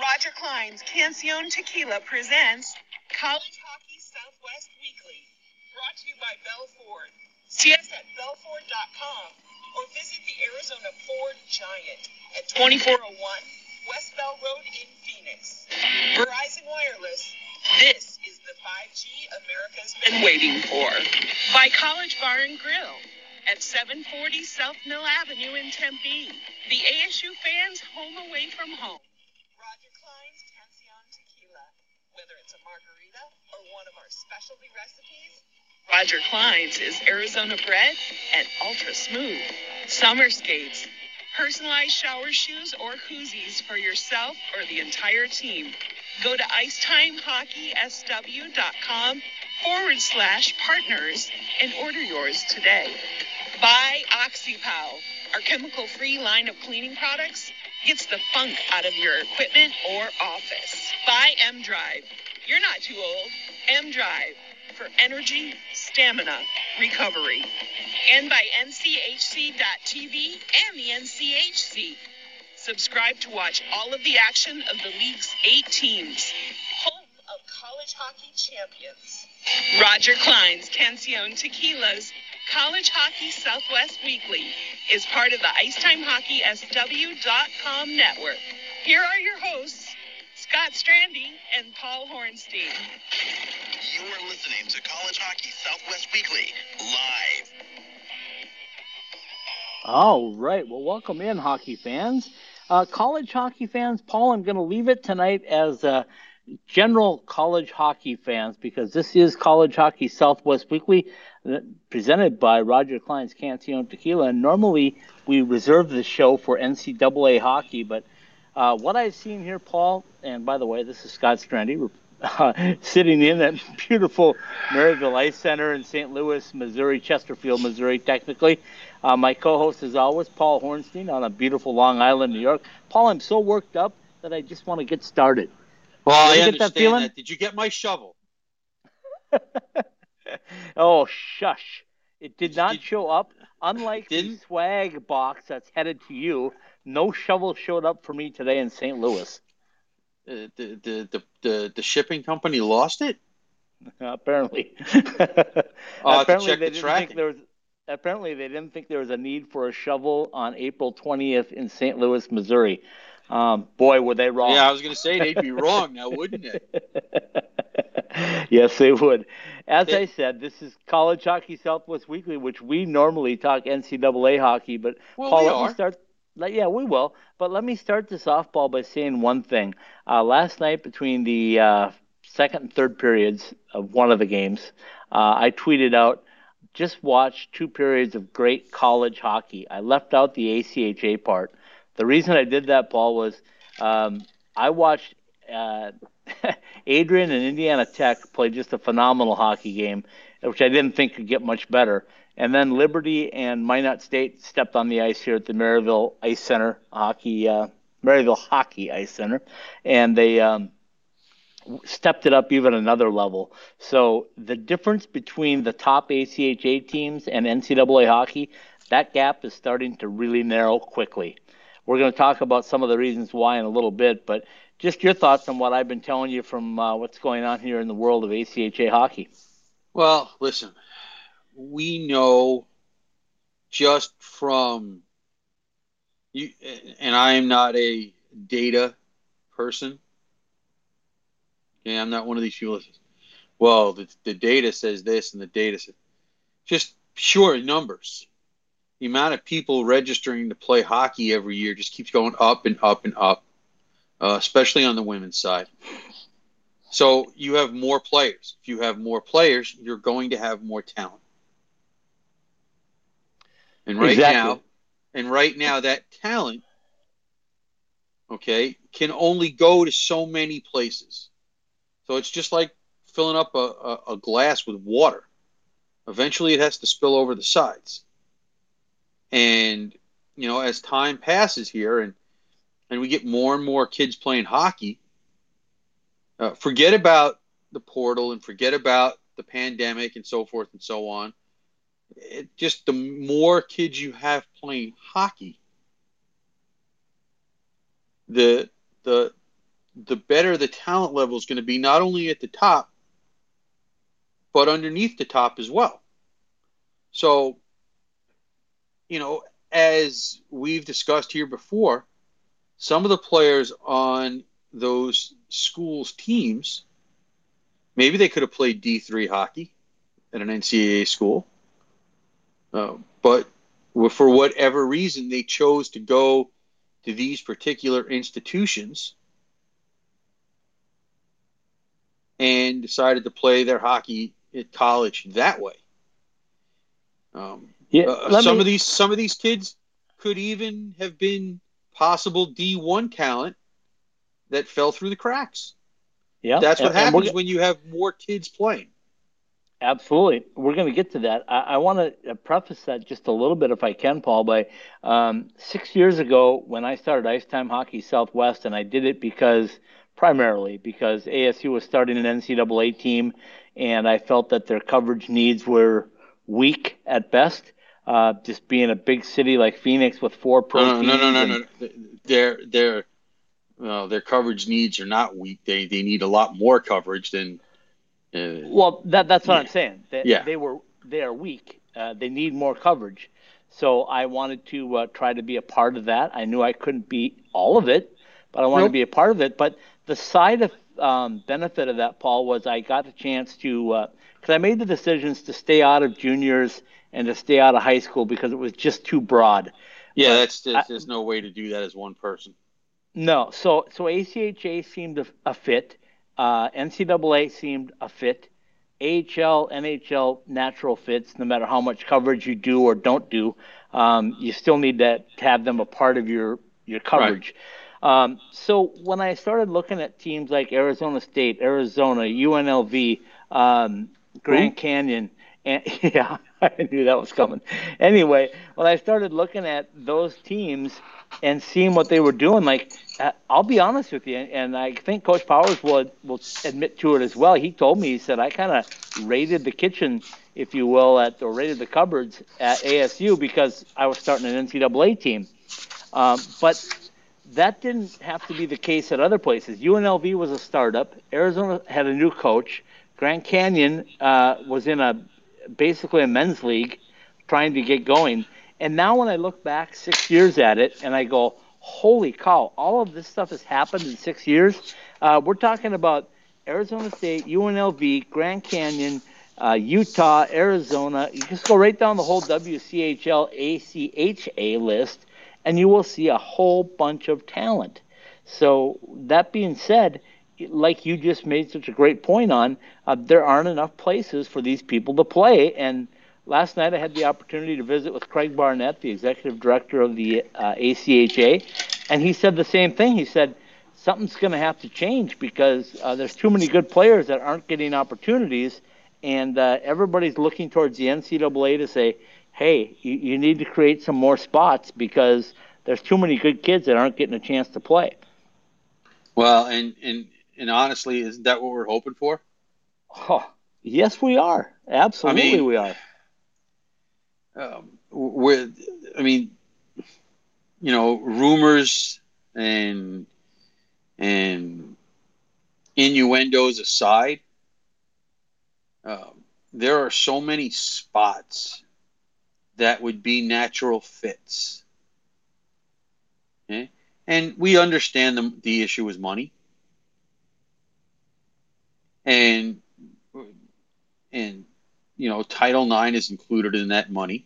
Roger Clyne's Cancion Tequila presents College Hockey Southwest Weekly, brought to you by Bell Ford. See us at bellford.com or visit the Arizona Ford Giant at 2401 West Bell Road in Phoenix. Verizon Wireless, this is the 5G America's been waiting for. By College Bar and Grill at 740 South Mill Avenue in Tempe. The ASU fans home away from home. Roger Clyne's Cancion Tequila. Whether it's a margarita or one of our specialty recipes, Roger Clyne's is Arizona bred and ultra smooth. Summer skates, personalized shower shoes, or koozies for yourself or the entire team. Go to IcetimeHockeySW.com forward slash partners and order yours today. Buy OxyPow, our chemical free line of cleaning products. Gets the funk out of your equipment or office. Buy M Drive. You're not too old. M Drive for energy, stamina, recovery. And by NCHC.TV and the NCHC. Subscribe to watch all of the action of the league's eight teams. Home of college hockey champions. Roger Clyne's Cancion Tequilas College Hockey Southwest Weekly is part of the IcetimeHockeySW.com network. Here are your hosts, Scott Strandy and Paul Hornstein. You are listening to College Hockey Southwest Weekly live. All right. Well, welcome in, hockey fans. Uh, college hockey fans, Paul, I'm going to leave it tonight as uh, general college hockey fans because this is College Hockey Southwest Weekly uh, presented by Roger Clyne's Cancion Tequila. And normally we reserve the show for NCAA hockey, but uh, what I've seen here, Paul, and by the way, this is Scott Strandy, uh, sitting in that beautiful Maryville Ice Center in St. Louis, Missouri, Chesterfield, Missouri, technically. Uh, my co-host is always Paul Hornstein on a beautiful Long Island, New York. Paul, I'm so worked up that I just want to get started. Well, I get that understand feeling? that. Did you get my shovel? oh, shush. It did not Did- show up. Unlike the swag box that's headed to you, no shovel showed up for me today in St. Louis. Uh, the, the, the, the, the shipping company lost it? apparently. To apparently check they the didn't tracking. think there was apparently they didn't think there was a need for a shovel on April 20th in St. Louis, Missouri. Um, boy, were they wrong. Yeah, I was going to say they'd be wrong now, wouldn't they? yes, they would. As They- I said, this is College Hockey Southwest Weekly, which we normally talk NCAA hockey, but Well, Paul, let me start. Yeah, we will. But let me start the softball by saying one thing. Uh, last night, between the uh, second and third periods of one of the games, uh, I tweeted out, just watch two periods of great college hockey. I left out the ACHA part. The reason I did that, Paul, was um, I watched uh, Adrian and Indiana Tech play just a phenomenal hockey game, which I didn't think could get much better. And then Liberty and Minot State stepped on the ice here at the Maryville Ice Center hockey, uh, Maryville Hockey Ice Center, and they um, stepped it up even another level. So the difference between the top ACHA teams and NCAA hockey, that gap is starting to really narrow quickly. We're going to talk about some of the reasons why in a little bit, but just your thoughts on what I've been telling you from uh, what's going on here in the world of ACHA hockey. Well, listen, we know just from you, and I am not a data person. Okay, I'm not one of these people that says, well, the, the data says this and the data says just pure numbers. The amount of people registering to play hockey every year just keeps going up and up and up, uh, especially on the women's side. So you have more players. If you have more players, you're going to have more talent. And right Exactly. now, and right now that talent, okay, can only go to so many places. So it's just like filling up a, a, a glass with water. Eventually, it has to spill over the sides. And you know, as time passes here, and and we get more and more kids playing hockey, uh, forget about the portal and forget about the pandemic and so forth and so on. It just the more kids you have playing hockey, the the the better the talent level is going to be, not only at the top, but underneath the top as well. So, you know, as we've discussed here before, some of the players on those schools' teams, maybe they could have played D3 hockey at an NCAA school. Uh, but for whatever reason, they chose to go to these particular institutions and decided to play their hockey at college that way. Um, yeah, uh, some me... of these some of these kids could even have been possible D one talent that fell through the cracks. Yeah, that's what and, happens and when you have more kids playing. Absolutely. We're going to get to that. I, I want to preface that just a little bit, if I can, Paul, by um, six years ago when I started Ice Time Hockey Southwest, and I did it because primarily because ASU was starting an NCAA team, and I felt that their coverage needs were weak at best. Uh, just being a big city like Phoenix with four pro no, no, no, no, no, no. Their their well, their coverage needs are not weak. They they need a lot more coverage than uh, well, that that's what yeah. I'm saying. They, yeah. they were they are weak. Uh, they need more coverage. So I wanted to uh, try to be a part of that. I knew I couldn't be all of it, but I wanted nope. to be a part of it. But the side of um, benefit of that, Paul, was I got the chance to because uh, I made the decisions to stay out of juniors and to stay out of high school because it was just too broad. Yeah, but that's, that's I, there's no way to do that as one person. No, so so ACHA seemed a, a fit. Uh, NCAA seemed a fit. AHL, NHL, natural fits. No matter how much coverage you do or don't do, um, you still need to, have them a part of your your coverage. Right. Um, so when I started looking at teams like Arizona State, Arizona, UNLV, um, Grand Ooh. Canyon, and yeah, I knew that was coming. Anyway, when I started looking at those teams and seeing what they were doing, like uh, I'll be honest with you, and I think Coach Powers will will admit to it as well. He told me he said I kind of raided the kitchen, if you will, at or raided the cupboards at ASU because I was starting an NCAA team. Um, but that didn't have to be the case at other places. UNLV was a startup. Arizona had a new coach. Grand Canyon uh, was in a basically a men's league, trying to get going. And now when I look back six years at it, and I go, holy cow, all of this stuff has happened in six years. Uh, we're talking about Arizona State, UNLV, Grand Canyon, uh, Utah, Arizona. You just go right down the whole WCHL, ACHA list, and you will see a whole bunch of talent. So, that being said, like you just made such a great point on, uh, there aren't enough places for these people to play. And last night I had the opportunity to visit with Craig Barnett, the executive director of the uh, ACHA, and he said the same thing. He said something's going to have to change because uh, there's too many good players that aren't getting opportunities, and uh, everybody's looking towards the NCAA to say, hey, you, you need to create some more spots because there's too many good kids that aren't getting a chance to play. Well, and and and honestly, is that what we're hoping for? Oh, yes, we are. Absolutely, I mean, we are um, with, I mean, you know, rumors and and innuendos aside, um, there are so many spots that would be natural fits. Okay? And we understand the, the issue is money. And and you know, Title IX is included in that money.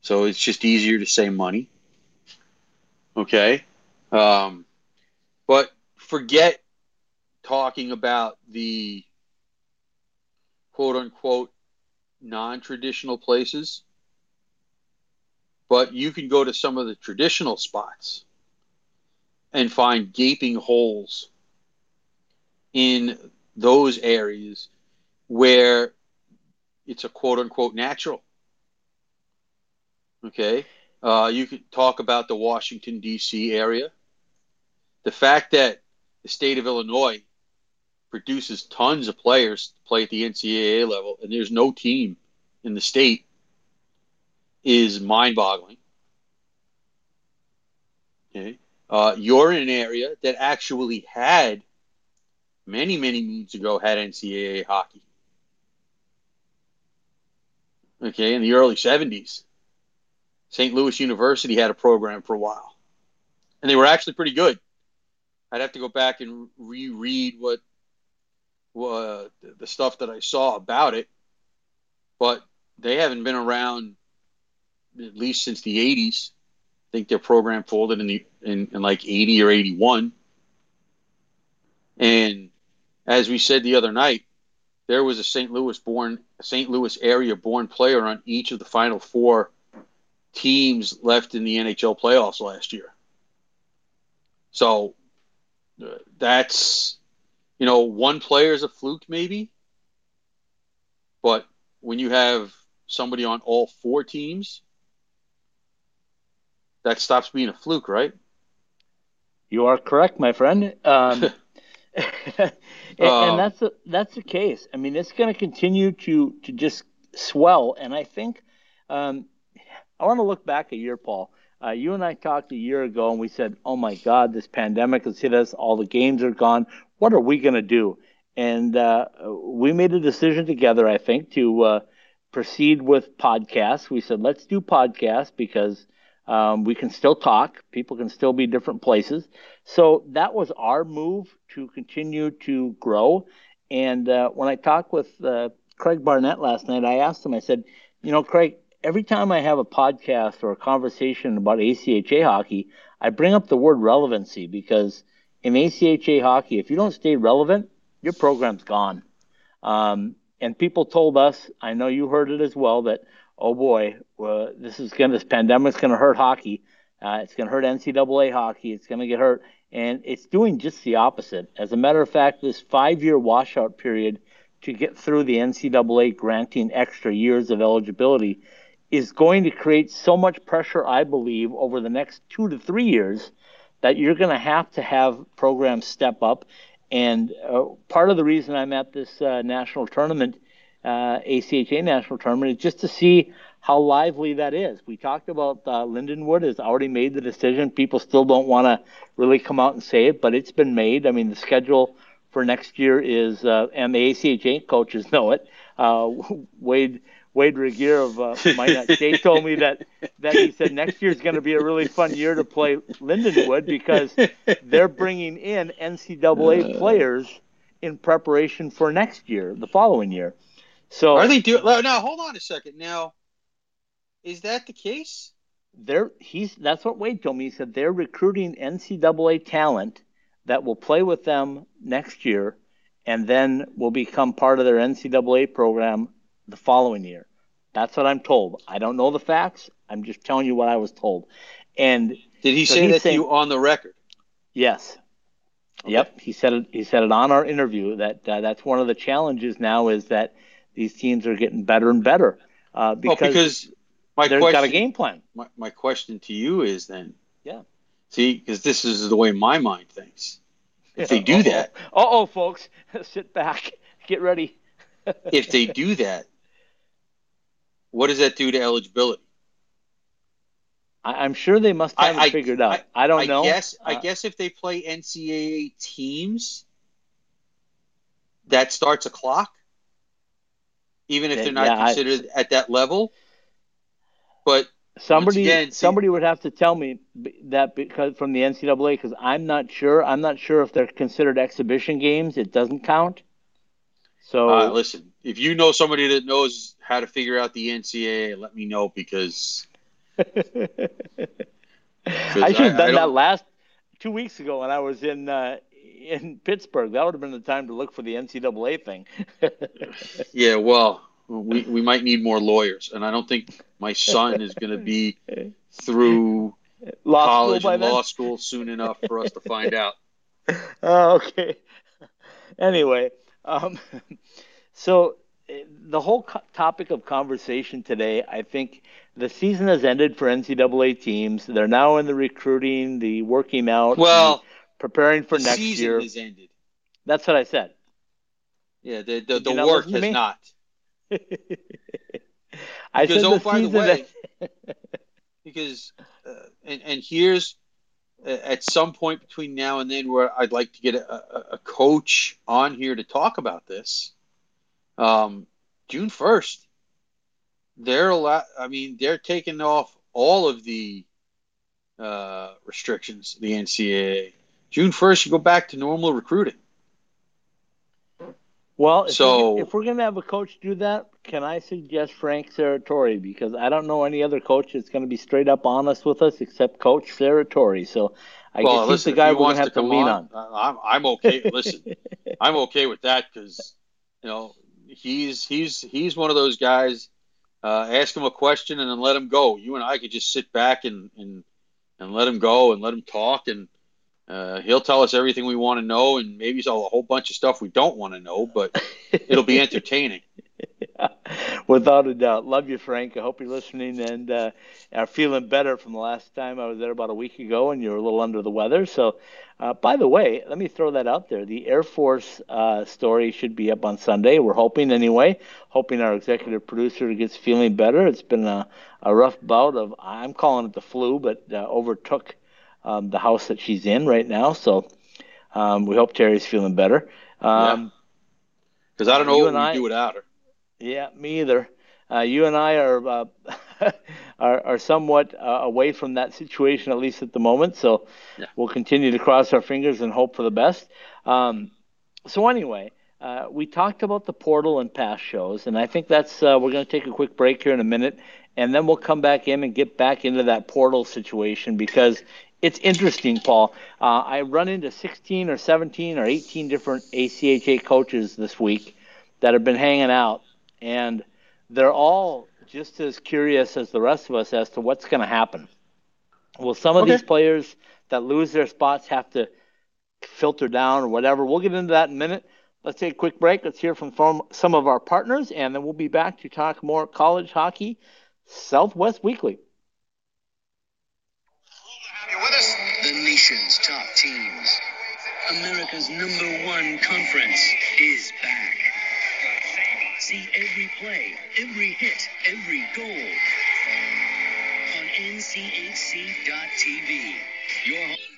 So it's just easier to say money. Okay. Um, but forget talking about the quote unquote non traditional places. But you can go to some of the traditional spots and find gaping holes in those areas where it's a quote unquote natural. Okay. Uh, you could talk about the Washington, D.C. area. The fact that the state of Illinois produces tons of players to play at the NCAA level, and there's no team in the state is mind boggling. Okay. Uh, you're in an area that actually had many, many moons ago had NCAA hockey. Okay, in the early 70s, St. Louis University had a program for a while, and they were actually pretty good. I'd have to go back and reread what uh, the stuff that I saw about it, but they haven't been around at least since the 80s. I think their program folded in the in, in like 80 or 81. And as we said the other night, there was a St. Louis born St. Louis area born player on each of the final four teams left in the NHL playoffs last year. So uh, that's you know one player is a fluke maybe, but when you have somebody on all four teams, that stops being a fluke, right? You are correct, my friend. Um, and, um, and, that's a, that's the case. I mean, it's going to continue to to just swell, and I think um, I want to look back a year, Paul. Uh, you and I talked a year ago, and we said, "Oh my God, this pandemic has hit us. All the games are gone. What are we going to do?" And uh, we made a decision together, I think, to uh, proceed with podcasts. We said, "Let's do podcasts because." Um, we can still talk. People can still be different places. So that was our move to continue to grow. And uh, when I talked with uh, Craig Barnett last night, I asked him, I said, you know, Craig, every time I have a podcast or a conversation about ACHA hockey, I bring up the word relevancy because in ACHA hockey, if you don't stay relevant, your program's gone. Um, and people told us, I know you heard it as well, that oh boy, uh, this is going this pandemic's going to hurt hockey. Uh, it's going to hurt NCAA hockey. It's going to get hurt, and it's doing just the opposite. As a matter of fact, this five-year washout period to get through the NCAA granting extra years of eligibility is going to create so much pressure, I believe, over the next two to three years that you're going to have to have programs step up. And uh, part of the reason I'm at this uh, national tournament uh, ACHA national tournament is just to see how lively that is. We talked about uh, Lindenwood has already made the decision. People still don't want to really come out and say it, but it's been made. I mean, the schedule for next year is, uh, and the ACHA coaches know it. Uh, Wade Wade Regier of uh, Minot State told me that that he said next year is going to be a really fun year to play Lindenwood because they're bringing in NCAA uh. players in preparation for next year, the following year. So are they doing? Now hold on a second. Now, is that the case? They're he's that's what Wade told me. He said they're recruiting NCAA talent that will play with them next year, and then will become part of their NCAA program the following year. That's what I'm told. I don't know the facts. I'm just telling you what I was told. And did he so say that saying, you on the record? Yes. Okay. Yep. He said it. He said it on our interview that uh, that's one of the challenges now is that these teams are getting better and better uh, because, well, because my they've got a game plan. My, my question to you is then, yeah, see, because this is the way my mind thinks. If they do that Uh-oh. that, oh, folks, sit back, get ready. if they do that, what does that do to eligibility? I, am sure they must have I, it figured out. I, I don't I know. Guess, uh, I guess if they play NCAA teams, that starts a clock even if they're not yeah, considered I, at that level. But somebody again, somebody would have to tell me that because from the NCAA because I'm not sure. I'm not sure if they're considered exhibition games. It doesn't count. So uh, listen, if you know somebody that knows how to figure out the NCAA, let me know because. I should have done that last two weeks ago when I was in uh, in Pittsburgh. That would have been the time to look for the NCAA thing. yeah, well, we we might need more lawyers, and I don't think my son is going to be through law college and law school soon enough for us to find out. Oh, okay. Anyway, um, so eh, the whole co- topic of conversation today, I think the season has ended for NCAA teams. They're now in the recruiting, the working out. Well, preparing for the next season year. Has ended. That's what I said. Yeah, the the, the work has not. I because, said oh, the by the way, that... because uh, and and here's at some point between now and then where I'd like to get a, a coach on here to talk about this. Um, June first, they're a lot. I mean, they're taking off all of the uh, restrictions. The NCAA. June first, you go back to normal recruiting. Well, if, So- we're, if we're gonna have a coach do that, can I suggest Frank Serratore because I don't know any other coach that's gonna be straight up honest with us except Coach Serratore. So I well, guess he's the guy he we're gonna have to, lean on. on, I'm I'm okay. listen, I'm okay with that because you know he's he's he's one of those guys. Uh, ask him a question and then let him go. You and I could just sit back and and and let him go and let him talk and uh, he'll tell us everything we want to know and maybe all a whole bunch of stuff we don't want to know, but it'll be entertaining. Without a doubt. Love you, Frank. I hope you're listening and uh, are feeling better from the last time I was there about a week ago and you were a little under the weather. So, uh, by the way, let me throw that out there. The Air Force uh, story should be up on Sunday. We're hoping anyway. Hoping our executive producer gets feeling better. It's been a, a rough bout of, I'm calling it the flu, but uh, overtook um, the house that she's in right now. So, um, we hope Terry's feeling better. Um, Because I don't know You what we I- do without her. yeah, me either. Uh, you and I are uh, are, are somewhat uh, away from that situation, at least at the moment. So Yeah. we'll continue to cross our fingers and hope for the best. Um, so anyway, uh, we talked about the portal and past shows, and I think that's uh, we're going to take a quick break here in a minute, and then we'll come back in and get back into that portal situation because it's interesting, Paul. Uh, I run into 16 or 17 or 18 different ACHA coaches this week that have been hanging out, and they're all just as curious as the rest of us as to what's going to happen. Will some of Okay. these players that lose their spots have to filter down or whatever? We'll get into that in a minute. Let's take a quick break. Let's hear from from some of our partners, and then we'll be back to talk more college hockey, Southwest Weekly. You with us? The nation's top teams. America's number one conference is back. See every play, every hit, every goal on NCHC.TV. Your home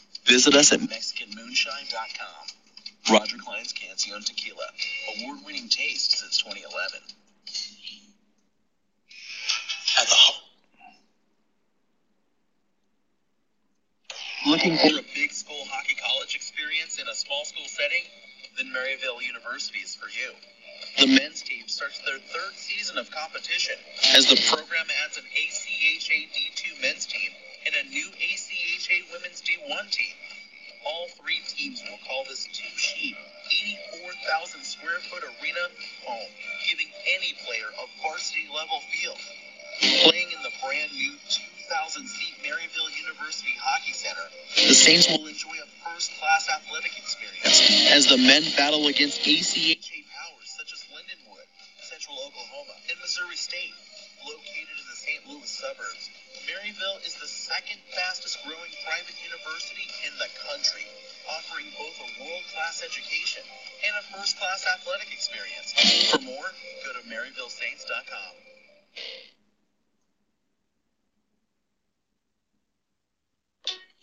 Visit us at MexicanMoonshine.com. Roger Clyne's Cancion Tequila, award-winning taste since 2011. At the ho- Looking for a big school hockey college experience in a small school setting? Then Maryville University is for you. The men's team starts their third season of competition as the program adds an ACHA D2 men's team and a new ACHA women's D1 team. All three teams will call this two sheet, 84,000 square foot arena home, giving any player a varsity level feel. Playing in the brand new 2,000 seat Maryville University Hockey Center, the Saints will enjoy a first class athletic experience as the men battle against ACHA powers such as Lindenwood, Central Oklahoma, and Missouri State. Located St. Louis suburbs, Maryville is the second fastest growing private university in the country, offering both a world class education and a first class athletic experience. For more, go to MaryvilleSaints.com.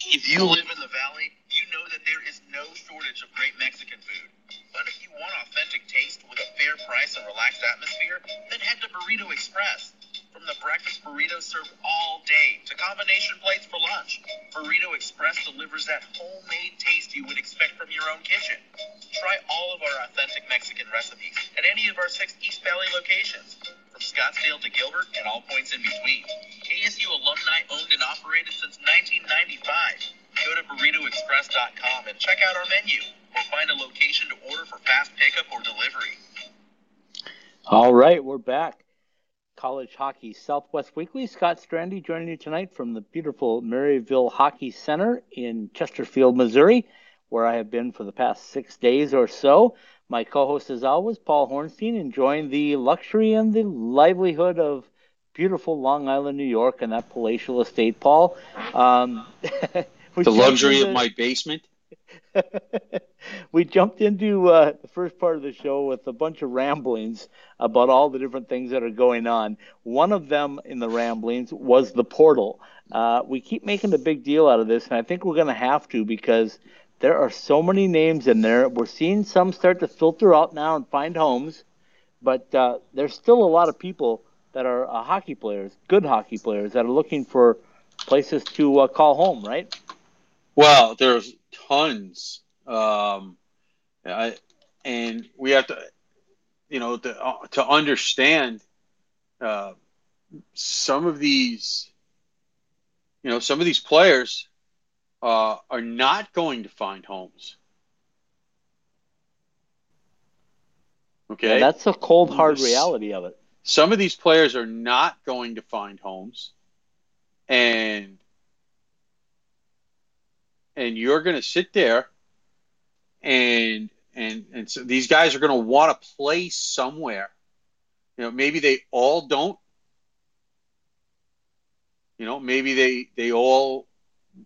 If you live in the valley, you know that there is no shortage of great Mexican food. But if you want authentic taste with a fair price and relaxed atmosphere, then head to Burrito Express. From the breakfast burritos served all day to combination plates for lunch, Burrito Express delivers that homemade taste you would expect from your own kitchen. Try all of our authentic Mexican recipes at any of our six East Valley locations. From Scottsdale to Gilbert, and all points in between. KSU alumni owned and operated since 1995. Go to burritoexpress.com and check out our menu or find a location to order for fast pickup or delivery. All right, we're back. College Hockey Southwest Weekly. Scott Strandy joining you tonight from the beautiful Maryville Hockey Center in Chesterfield, Missouri, where I have been for the past six days or so. My co host, as always, Paul Hornstein, enjoying the luxury and the livelihood of beautiful Long Island, New York, and that palatial estate, Paul. Um, the luxury of my basement. we jumped into uh, the first part of the show with a bunch of ramblings about all the different things that are going on. One of them in the ramblings was the portal. Uh, we keep making a big deal out of this, and I think we're going to have to because there are so many names in there. We're seeing some start to filter out now and find homes, but uh, there's still a lot of people that are uh, hockey players, good hockey players, that are looking for places to uh, call home, right? Well, there's tons. Um, I, and we have to, you know, to, uh, to understand uh, some of these, you know, some of these players uh, are not going to find homes. Okay, yeah, that's a cold, hard reality of it. Some of these players are not going to find homes, and and you're going to sit there and and and so these guys are going to want to play somewhere. You know, maybe they all don't. You know, maybe they they all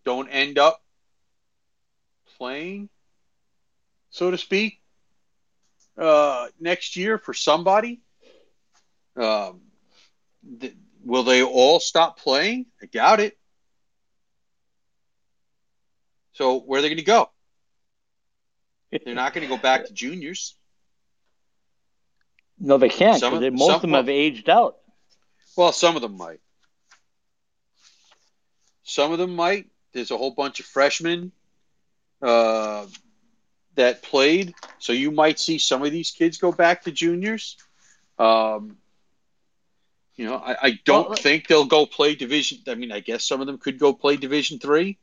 don't end up playing, so to speak, uh, next year for somebody. Um, th- will they all stop playing? I doubt it. So where are they going to go? They're not going to go back to juniors. No, they can't. Some, they, most some, of them have aged out. Well, some of them might. Some of them might. There's a whole bunch of freshmen uh, that played, so you might see some of these kids go back to juniors. Um, you know, I, I don't well, think they'll go play division. I mean, I guess some of them could go play Division three.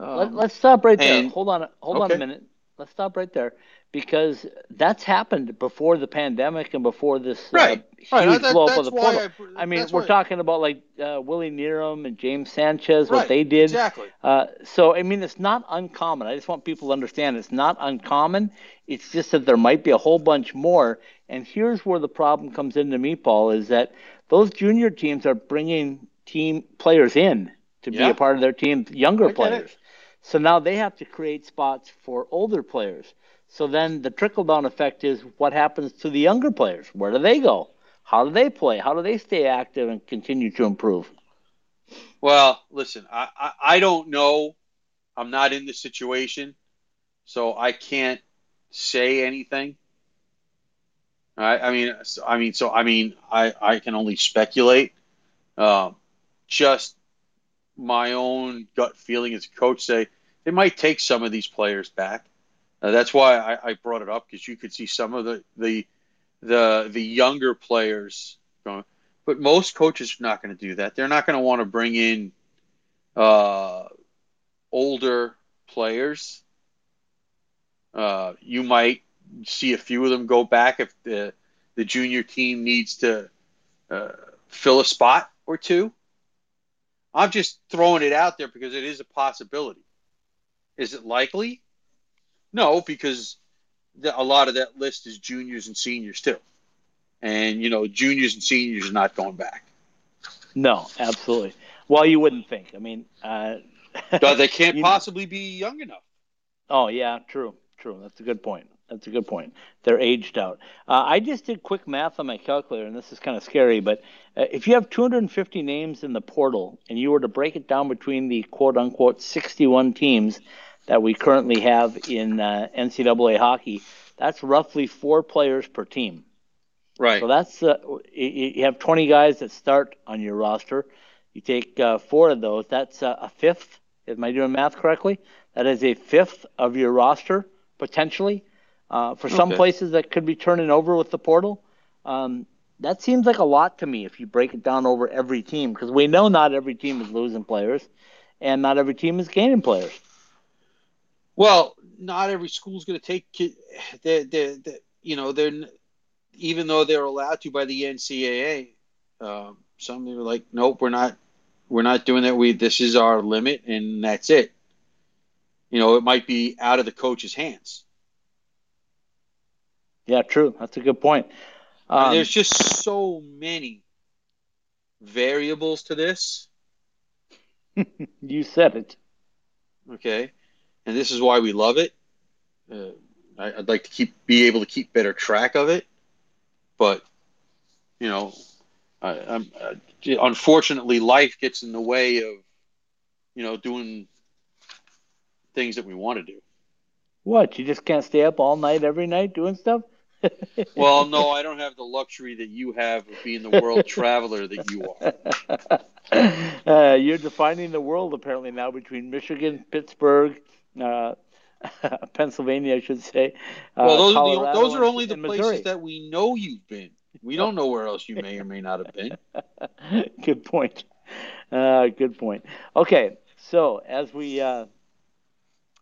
Um, Let, us stop right there. And, hold on. Hold okay. on a minute. Let's stop right there because that's happened before the pandemic and before this uh, right. uh, huge right. blow up of the portal. I, I mean, we're talking about like uh, Willie Knierim and James Sanchez, what they did. Exactly. Uh, so, I mean, it's not uncommon. I just want people to understand it's not uncommon. It's just that there might be a whole bunch more. And here's where the problem comes into me, Paul, is that those junior teams are bringing team players in to yeah. be a part of their team, younger players. It. So now they have to create spots for older players. So then the trickle down effect is what happens to the younger players? Where do they go? How do they play? How do they stay active and continue to improve? Well, listen, I, I, I don't know. I'm not in the situation, so I can't say anything. I, I mean, I mean, so I mean, I, I can only speculate. Um, just my own gut feeling as a coach say they might take some of these players back. Uh, that's why I, I, brought it up because you could see some of the the the, the younger players going. But most coaches are not going to do that. They're not going to want to bring in uh, older players. Uh, you might see a few of them go back if the the junior team needs to uh, fill a spot or two. I'm just throwing it out there because it is a possibility. Is it likely? No, because the, a lot of that list is juniors and seniors too. And, you know, juniors and seniors are not going back. No, absolutely. Well, you wouldn't think. I mean, uh, they can't possibly be young enough. Oh, yeah, true, true. That's a good point. That's a good point. They're aged out. Uh, I just did quick math on my calculator, and this is kind of scary, but uh, if you have 250 names in the portal and you were to break it down between the quote unquote 61 teams that we currently have in uh, NCAA hockey, that's roughly four players per team. Right. So that's uh, you have 20 guys that start on your roster. You take uh, four of those. That's uh, a fifth. Am I doing math correctly? That is a fifth of your roster potentially. Uh, for some places that could be turning over with the portal, um, that seems like a lot to me if you break it down over every team because we know not every team is losing players and not every team is gaining players. Well, not every school is going to take they they they you know they're even though they're allowed to by the NCAA. Um, some are like, nope, we're not we're not doing that. We this is our limit and that's it. You know, it might be out of the coach's hands. Yeah, true. That's a good point. Um, there's just so many variables to this. you said it. okay and this is why we love it uh, I, i'd like to keep be able to keep better track of it but you know I, I'm, uh, unfortunately life gets in the way of you know doing things that we want to do What? You just can't stay up all night every night doing stuff? Well no i don't have the luxury that you have of being the world traveler that you are uh, you're defining the world apparently now between Michigan, Pittsburgh, uh, Pennsylvania, I should say. Uh, well those are, the, those are only the places Missouri. that we know you've been we don't know where else you may or may not have been good point. Uh, good point. Okay, so as we uh,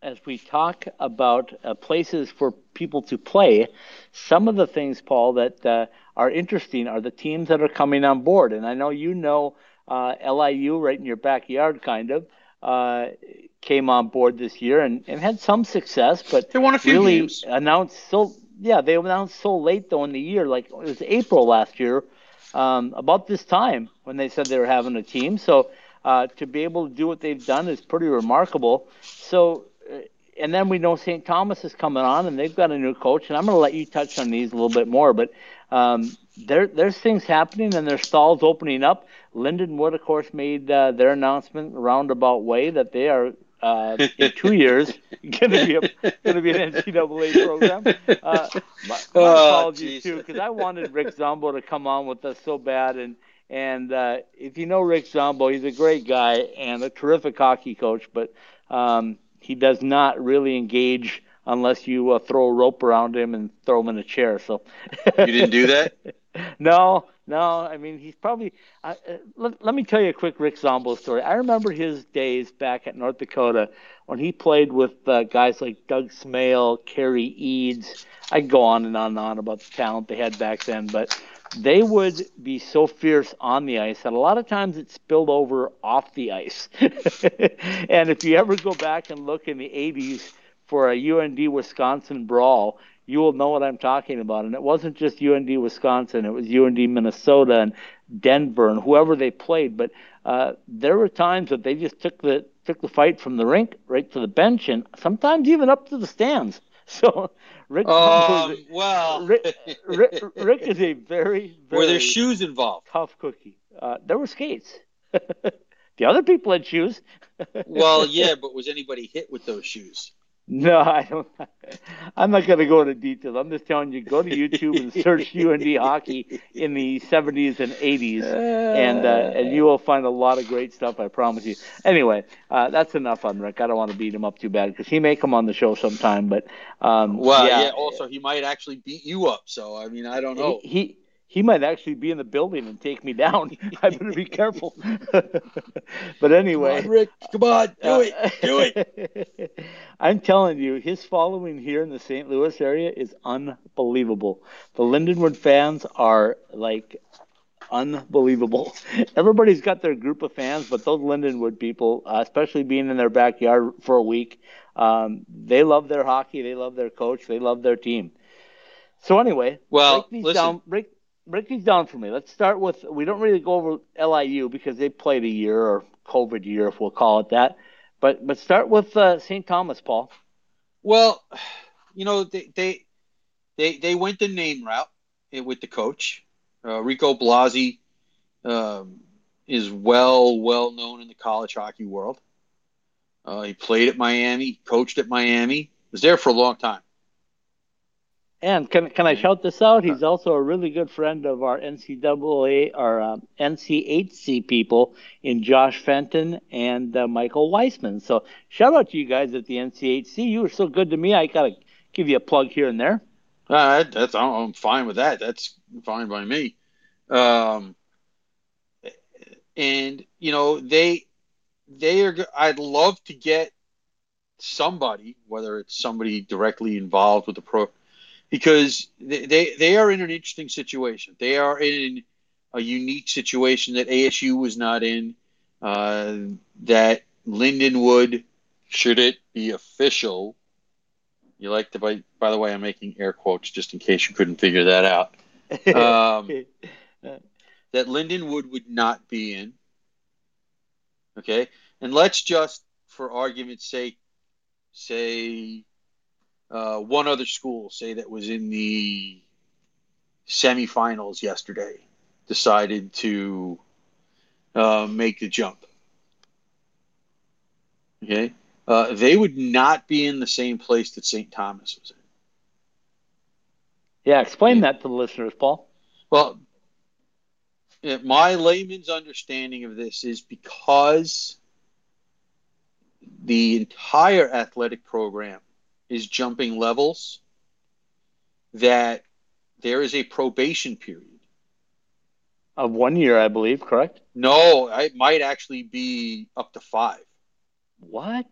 as we talk about uh, places for people to play, some of the things, Paul, that uh, are interesting are the teams that are coming on board. And I know you know uh, LIU right in your backyard, kind of. Uh, came on board this year and, and had some success, but they won a few really games announced so yeah they announced so late though in the year like it was April last year um, about this time when they said they were having a team so uh, to be able to do what they've done is pretty remarkable so and then we know St. Thomas is coming on and they've got a new coach and I'm going to let you touch on these a little bit more but um, there there's things happening and there's stalls opening up Lindenwood of course made uh, their announcement roundabout way that they are uh, in two years going to be a, going to be an NCAA program. Uh, my, my Oh, apologies too, because I wanted Rick Zombo to come on with us so bad, and and uh, if you know Rick Zombo, he's a great guy and a terrific hockey coach, but um, he does not really engage unless you uh, throw a rope around him and throw him in a chair. So you didn't do that no, no. I mean, he's probably. Uh, let, let me tell you a quick Rick Zombo story. I remember his days back at North Dakota when he played with uh, guys like Doug Smail, Cary Eades. I go on and on and on about the talent they had back then, but they would be so fierce on the ice that a lot of times it spilled over off the ice. and if you ever go back and look in the 80s for a UND Wisconsin brawl, you will know what I'm talking about. And it wasn't just UND Wisconsin; it was UND Minnesota and Denver and whoever they played. But uh, there were times that they just took the took the fight from the rink right to the bench, and sometimes even up to the stands. So Rick, um, well Rick, Rick, Rick is a very very were there shoes involved tough cookie. Uh, there were skates. the other people had shoes. well yeah but was anybody hit with those shoes No, I don't. I'm not going to go into details. I'm just telling you, go to YouTube and search UND hockey in the 70s and 80s, and uh, and you will find a lot of great stuff. I promise you. Anyway, uh, that's enough on Rick. I don't want to beat him up too bad because he may come on the show sometime. But um, Well, yeah. yeah, Also, he might actually beat you up. So, I mean, I don't know. he, he he might actually be in the building and take me down. I better be careful. but anyway, Come on, Rick, come on, do Uh, it, do it. I'm telling you, his following here in the St. Louis area is unbelievable. The Lindenwood fans are like unbelievable. Everybody's got their group of fans, but those Lindenwood people, uh, especially being in their backyard for a week, um, they love their hockey, they love their coach, they love their team. So anyway, Well, break these listen. down. Break break these down for me. Let's start with. We don't really go over LIU because they played a year or COVID year, if we'll call it that. But but start with uh, St. Thomas, Paul. Well, you know, they they they, they went the name route eh, with the coach. Uh, Rico Blasi um, is well well known in the college hockey world. Uh, he played at Miami, coached at Miami, was there for a long time. And can can I shout this out? He's also a really good friend of our NCAA our um, NCHC people in Josh Fenton and uh, Michael Weissman. So shout out to you guys at the NCHC. You were so good to me. I gotta give you a plug here and there. Uh, that's I'm I'm fine with that. That's fine by me. Um, and you know they they are. I'd love to get somebody, whether it's somebody directly involved with the pro, because they they, they are in an interesting situation. They are in a unique situation that ASU was not in. Uh, that Lindenwood, should it be official, you like to by by the way, I'm making air quotes just in case you couldn't figure that out. Um, that Lindenwood would not be in. Okay, and let's just, for argument's sake, say uh, one other school, say that was in the semifinals yesterday, decided to uh, make the jump. Okay, uh, they would not be in the same place that St. Thomas was in. yeah, explain that to the listeners, Paul. Well, my layman's understanding of this is because the entire athletic program is jumping levels, that there is a probation period. Of one year, I believe, correct? No, it might actually be up to five. What?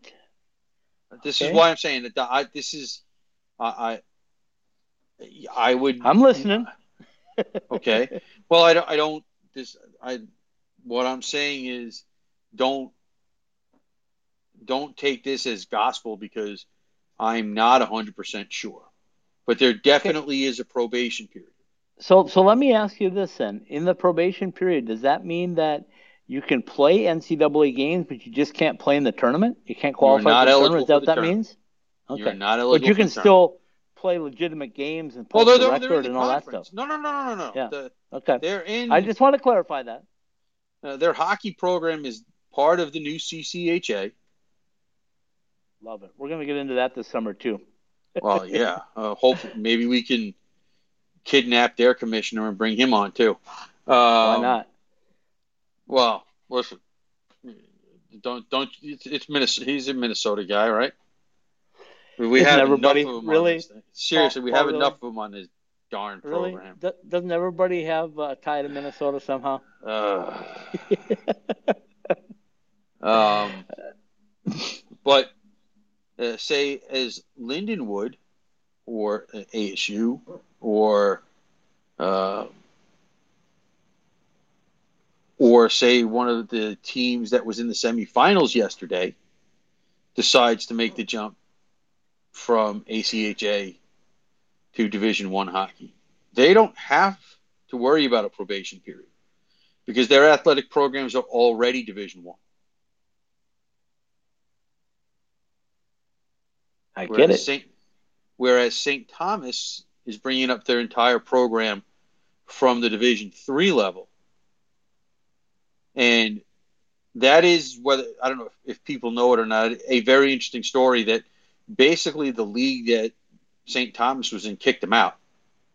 This Okay. is why I'm saying that the, I, this is, I, I, I would. I'm listening. Okay. Well, I don't. I don't. This. I. What I'm saying is, don't. Don't take this as gospel because I'm not 100 percent sure, but there definitely is a probation period. So, so let me ask you this then: in the probation period, does that mean that you can play NCAA games, but you just can't play in the tournament? You can't qualify not for the tournament. Is that what that tournament. means? Okay, You're not but eligible. you for can still play legitimate games and Well, post they're, the they're, they're record the and all that stuff. No, no, no, no, no, no. Yeah. The, Okay, they're in. I just want to clarify that. uh, their hockey program is part of the new CCHA. Love it. We're going to get into that this summer too. Well, yeah. Uh, hopefully, maybe we can kidnap their commissioner and bring him on too. Um, Why not? Well, listen. Don't don't. It's, it's Minnesota. He's a Minnesota guy, right? We Isn't have everybody- enough of him really? on this thing. Seriously, we have enough of him on this darn Really? program. Do- doesn't everybody have a tie to Minnesota somehow? Uh, um, but uh, say as Lindenwood or uh, ASU or uh, or say one of the teams that was in the semifinals yesterday decides to make the jump from ACHA to Division One hockey. They don't have to worry about a probation period because their athletic programs are already Division One. I get Whereas it. Saint, whereas St. Thomas is bringing up their entire program from the Division Three level, and that is whether I don't know if, if people know it or not. A very interesting story that basically the league that St. Thomas was in kicked them out.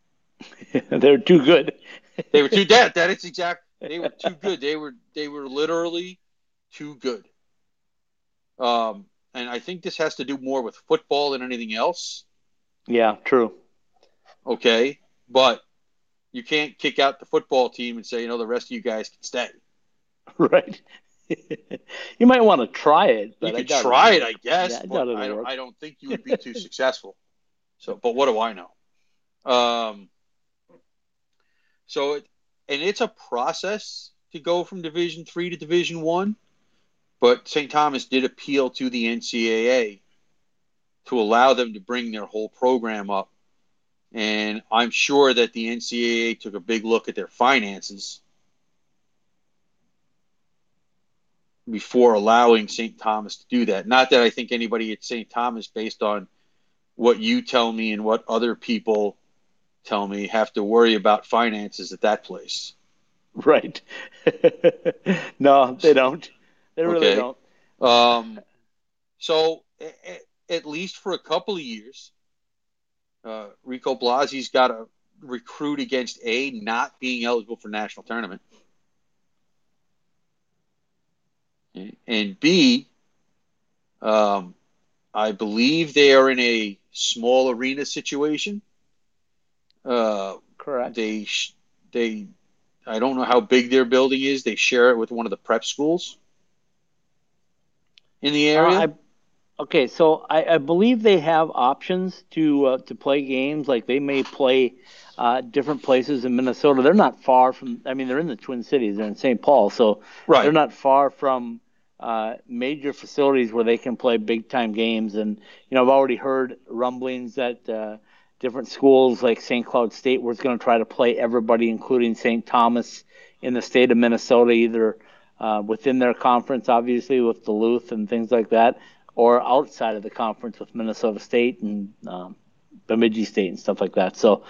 They're too good. They were too dead. That is exact. They were too good. They were they were literally too good. Um, and I think this has to do more with football than anything else. Yeah, true. Okay, but you can't kick out the football team and say, you know, the rest of you guys can stay. Right. you might want to try it. But you could try it'll I guess, Yeah, I but I don't. I don't think you would be too successful. So, but what do I know? Um, so, it, and it's a process to go from Division Three to Division One, but St. Thomas did appeal to the NCAA to allow them to bring their whole program up, and I'm sure that the NCAA took a big look at their finances before allowing St. Thomas to do that. Not that I think anybody at St. Thomas, based on what you tell me and what other people tell me, have to worry about finances at that place. Right. no, they don't. They really Okay. don't. Um, so, at least for a couple of years, uh, Rico Blasi's got to recruit against A, not being eligible for national tournament, and B, um, I believe they are in a small arena situation. Uh, Correct. they they I don't know how big their building is. They share it with one of the prep schools in the area. Uh, I, okay, so I, I believe they have options to uh, to play games. Like they may play uh, different places in Minnesota. They're not far from. I mean, they're in the Twin Cities. They're in St. Paul, so right. they're not far from uh, major facilities where they can play big time games. And you know, I've already heard rumblings that uh, different schools like St. Cloud State was going to try to play everybody, including St. Thomas, in the state of Minnesota, either uh, within their conference, obviously with Duluth and things like that, or outside of the conference with Minnesota State and um, Bemidji State and stuff like that. So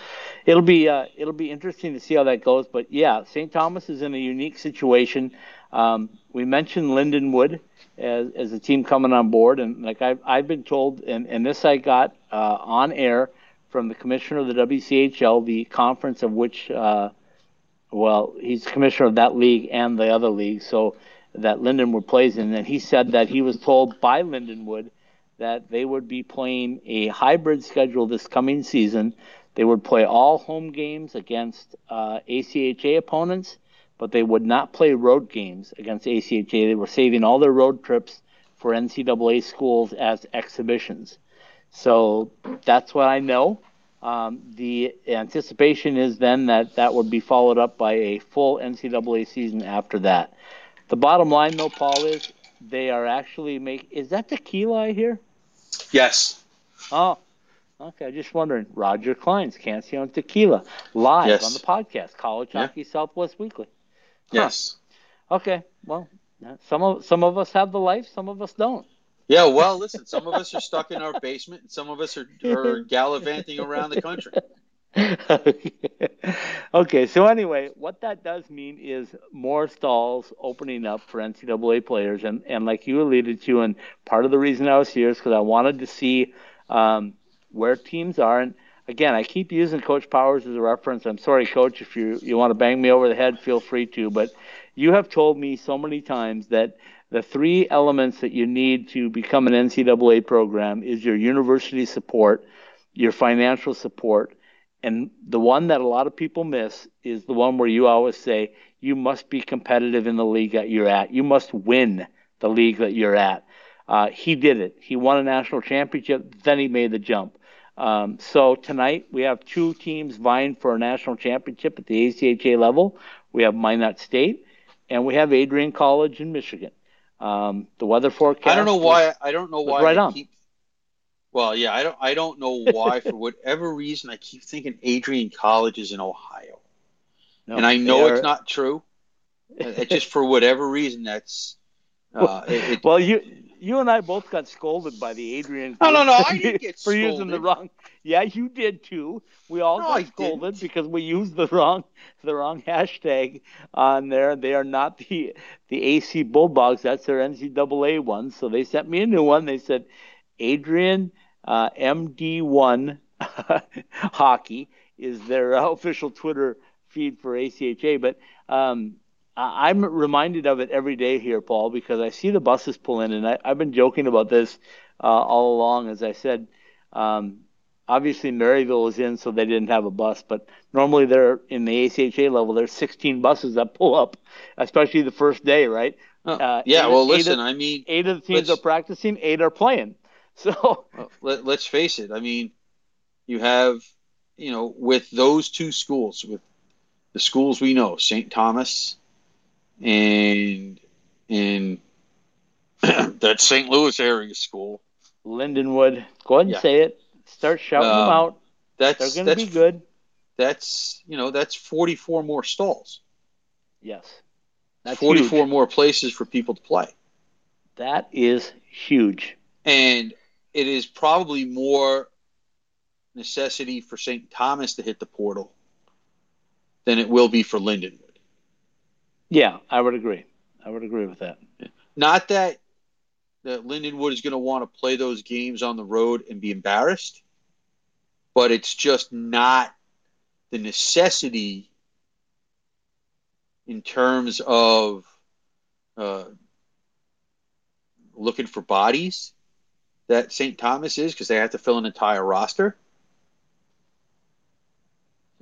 it'll be uh, it'll be interesting to see how that goes. But yeah, St. Thomas is in a unique situation. Um, we mentioned Lindenwood as, as a team coming on board, and like I've, I've been told, and, and this I got uh, on air from the commissioner of the WCHL, the conference of which, uh, well, he's commissioner of that league and the other league, so that Lindenwood plays in, and he said that he was told by Lindenwood that they would be playing a hybrid schedule this coming season. They would play all home games against uh, ACHA opponents but they would not play road games against ACHA. They were saving all their road trips for NCAA schools as exhibitions. So that's what I know. Um, the anticipation is then that that would be followed up by a full NCAA season after that. The bottom line, though, Paul, is they are actually make. Is that tequila I hear? Yes. Oh, okay. I'm just wondering. Roger Clyne's Cancion Tequila live Yes. on the podcast, College Yeah. Hockey Southwest Weekly. Yes. Okay, well, some of some of us have the life, some of us don't. Yeah. Well, listen. Some of us are stuck in our basement, and some of us are, are gallivanting around the country. okay, so anyway, what that does mean is more stalls opening up for NCAA players, and and like you alluded to, and part of the reason I was here is because I wanted to see um, where teams are, and again, I keep using Coach Powers as a reference. I'm sorry, Coach, if you you want to bang me over the head, feel free to, but you have told me so many times that the three elements that you need to become an NCAA program is your university support, your financial support, and the one that a lot of people miss is the one where you always say you must be competitive in the league that you're at. You must win the league that you're at. Uh, he did it. He won a national championship, then he made the jump. Um, so tonight we have two teams vying for a national championship at the ACHA level. We have Minot State, and we have Adrian College in Michigan. Um, the weather forecast. I don't know why. I don't know why. right I on. keep, well, yeah. I don't. I don't know why. for whatever reason, I keep thinking Adrian College is in Ohio, No, and I know are- it's not true. It just for whatever reason that's. Uh, it, it, Well, you you and I both got scolded by the Adrian. No, no, no, I didn't get for using the wrong. Yeah, you did too. We all No, got I scolded didn't. because we used the wrong the wrong hashtag on there. They are not the the AC Bulldogs. That's their NCAA one. So they sent me a new one. They said Adrian uh, MD1 hockey is their uh, official Twitter feed for ACHA. But um, I'm reminded of it every day here, Paul, because I see the buses pull in, and I, I've been joking about this uh, all along. As I said, um, obviously Maryville is in, so they didn't have a bus, but normally they're in the ACHA level. There's 16 buses that pull up, especially the first day, right? uh, uh, yeah. eight- Well, eight listen. of- I mean, Eight of the teams are practicing, eight are playing. So let, let's face it. I mean, you have, you know, with those two schools, with the schools we know, St. Thomas and and that St. Louis area school. Lindenwood, go ahead and Yeah. say it. Start shouting them Um, out. That's They're going to be good. that's you know that's forty four more stalls, Yes. That's forty four huge. more places for people to play, That is huge. and it is probably more necessity for St. Thomas to hit the portal than it will be for Lindenwood. Yeah, I would agree. I would agree with that. Not that that Lindenwood is going to want to play those games on the road and be embarrassed, but it's just not the necessity in terms of uh, looking for bodies that St. Thomas is because they have to fill an entire roster.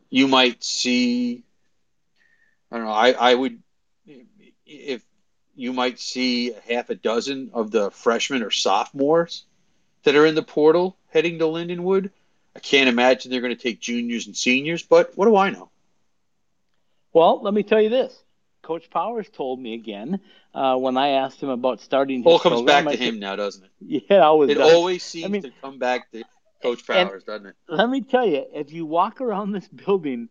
You might see I don't know. I, I would if you might see half a dozen of the freshmen or sophomores that are in the portal heading to Lindenwood. I can't imagine they're going to take juniors and seniors, but what do I know? Well, let me tell you this. Coach Powers told me again uh, when I asked him about starting. All comes program, back I to said- him now, doesn't it? Yeah, it always It does. always seems mean- to come back to Coach Powers, doesn't it? let me tell you, if you walk around this building,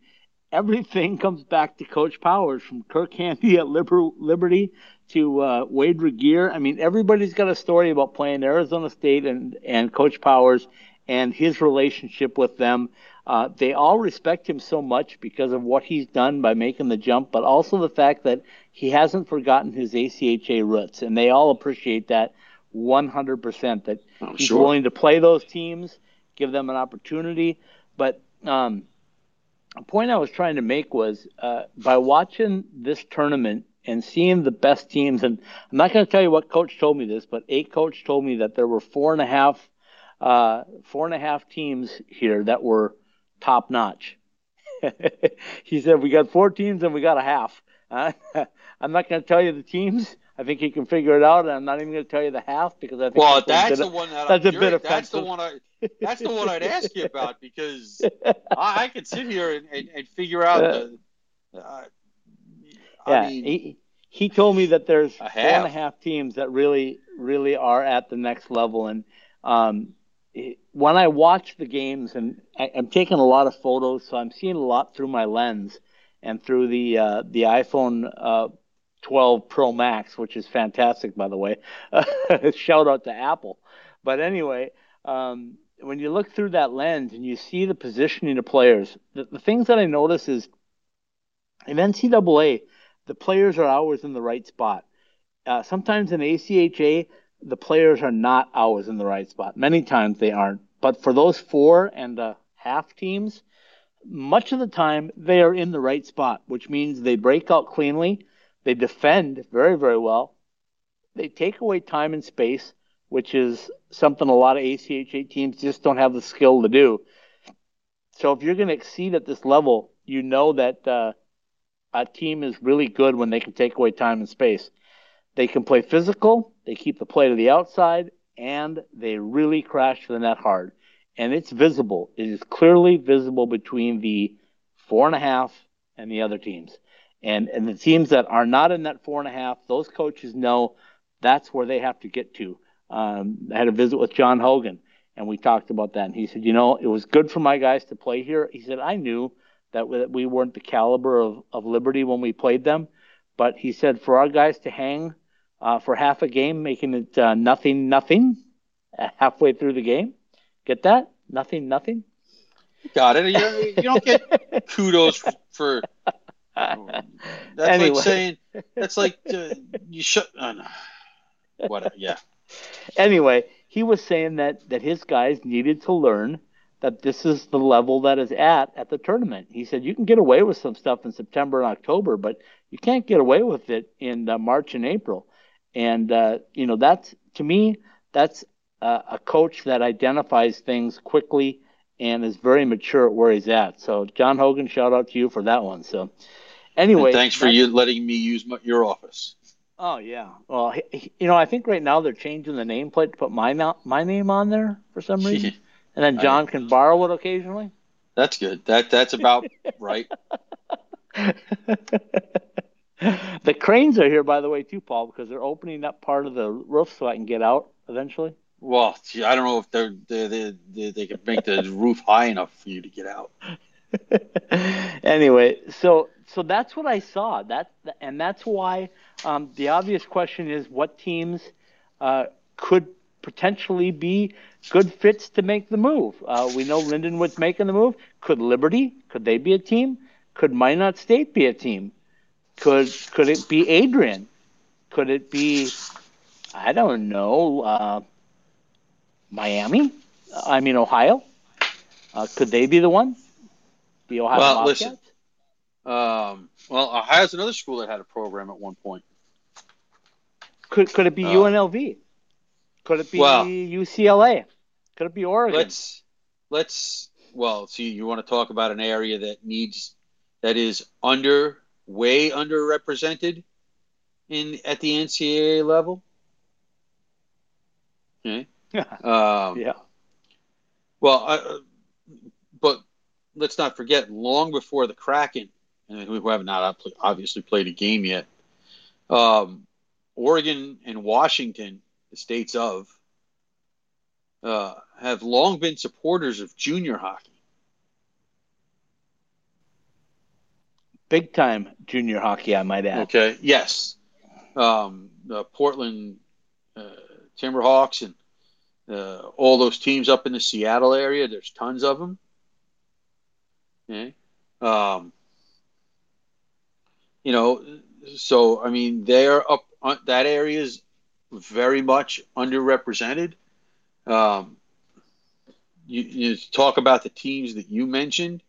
everything comes back to Coach Powers from Kirk Handy at Liber- Liberty to uh, Wade Regier. I mean, everybody's got a story about playing Arizona State and, and Coach Powers and his relationship with them. Uh, they all respect him so much because of what he's done by making the jump, but also the fact that he hasn't forgotten his ACHA roots, and they all appreciate that 100%. That Oh, he's sure. willing to play those teams, give them an opportunity. But um, point I was trying to make was uh, by watching this tournament and seeing the best teams, and I'm not going to tell you what coach told me this, but a coach told me that there were four and a half, uh, four and a half teams here that were top notch. he said we got four teams and we got a half. Uh, I'm not going to tell you the teams. I think he can figure it out, and I'm not even going to tell you the half because I think Well, a that's bit the of- one that that's I'm a bit curious- That's the one I. That's the one I'd ask you about because I, I could sit here and, and, and figure out the. Uh, yeah, mean, he he told me that there's four and a half. teams that really really are at the next level, and um, it- when I watch the games, and I, I'm taking a lot of photos, so I'm seeing a lot through my lens and through the uh, the iPhone uh, 12 Pro Max, which is fantastic, by the way. Shout out to Apple. But anyway, um, when you look through that lens and you see the positioning of players, the, the things that I notice is in NCAA, the players are always in the right spot. Uh, sometimes in ACHA, the players are not always in the right spot. Many times they aren't. But for those four and a half teams, much of the time they are in the right spot, which means they break out cleanly, they defend very, very well, they take away time and space, which is something a lot of ACHA teams just don't have the skill to do. So if you're going to exceed at this level, you know that uh, a team is really good when they can take away time and space. They can play physical, they keep the play to the outside, and they really crash the net hard. And it's visible. It is clearly visible between the four and a half and the other teams. And and the teams that are not in that four and a half, those coaches know that's where they have to get to. Um, I had a visit with John Hogan, and we talked about that. And he said, you know, it was good for my guys to play here. He said, I knew that we, weren't the caliber of, of Liberty when we played them, but he said for our guys to hang uh, for half a game, making it uh, nothing, nothing, uh, halfway through the game. Get that? Nothing, nothing. got it. You, you don't get kudos for. That's Anyway. like saying that's like uh, you should. Uh, no. Whatever. Yeah. anyway, he was saying that that his guys needed to learn that this is the level that is at at the tournament. He said you can get away with some stuff in September and October, but you can't get away with it in uh, March and April. And uh, you know that's to me that's uh, a coach that identifies things quickly and is very mature at where he's at. So John Hogan, shout out to you for that one. So anyway, And thanks for you letting me use my, your office. Oh yeah. Well, he- he- you know, I think right now they're changing the nameplate to put my my name on there for some reason, and then John can borrow it occasionally. That's good. That that's about right. the cranes are here, by the way, too, Paul, because they're opening up part of the roof so I can get out eventually. Well, gee, I don't know if they're they they they, they can make the roof high enough for you to get out. anyway, so so that's what I saw. That and that's why um, the obvious question is what teams uh, could potentially be good fits to make the move. Uh, we know Lindenwood's making the move. Could Liberty? Could they be a team? Could Minot State be a team? Could could it be Adrian? Could it be I don't know uh, Miami? I mean Ohio. Uh, could they be the one? The Ohio Well, Bobcats? listen. Um, well, Ohio's another school that had a program at one point. Could could it be Uh, UNLV? Could it be well- UCLA? Could it be Oregon? Let's let's well, see. You want to talk about an area that needs that is under way underrepresented in at the NCAA level. Okay. Um, yeah. Well, uh, let's not forget, long before the Kraken, and who have not obviously played a game yet, um, Oregon and Washington, the states of, uh, have long been supporters of junior hockey. Big time junior hockey, I might add. Okay. Yes. Um, the Portland uh, Winterhawks and uh, all those teams up in the Seattle area. There's tons of them. Um, you know, so I mean, they're up. Uh, that area is very much underrepresented. Um, you, you talk about the teams that you mentioned.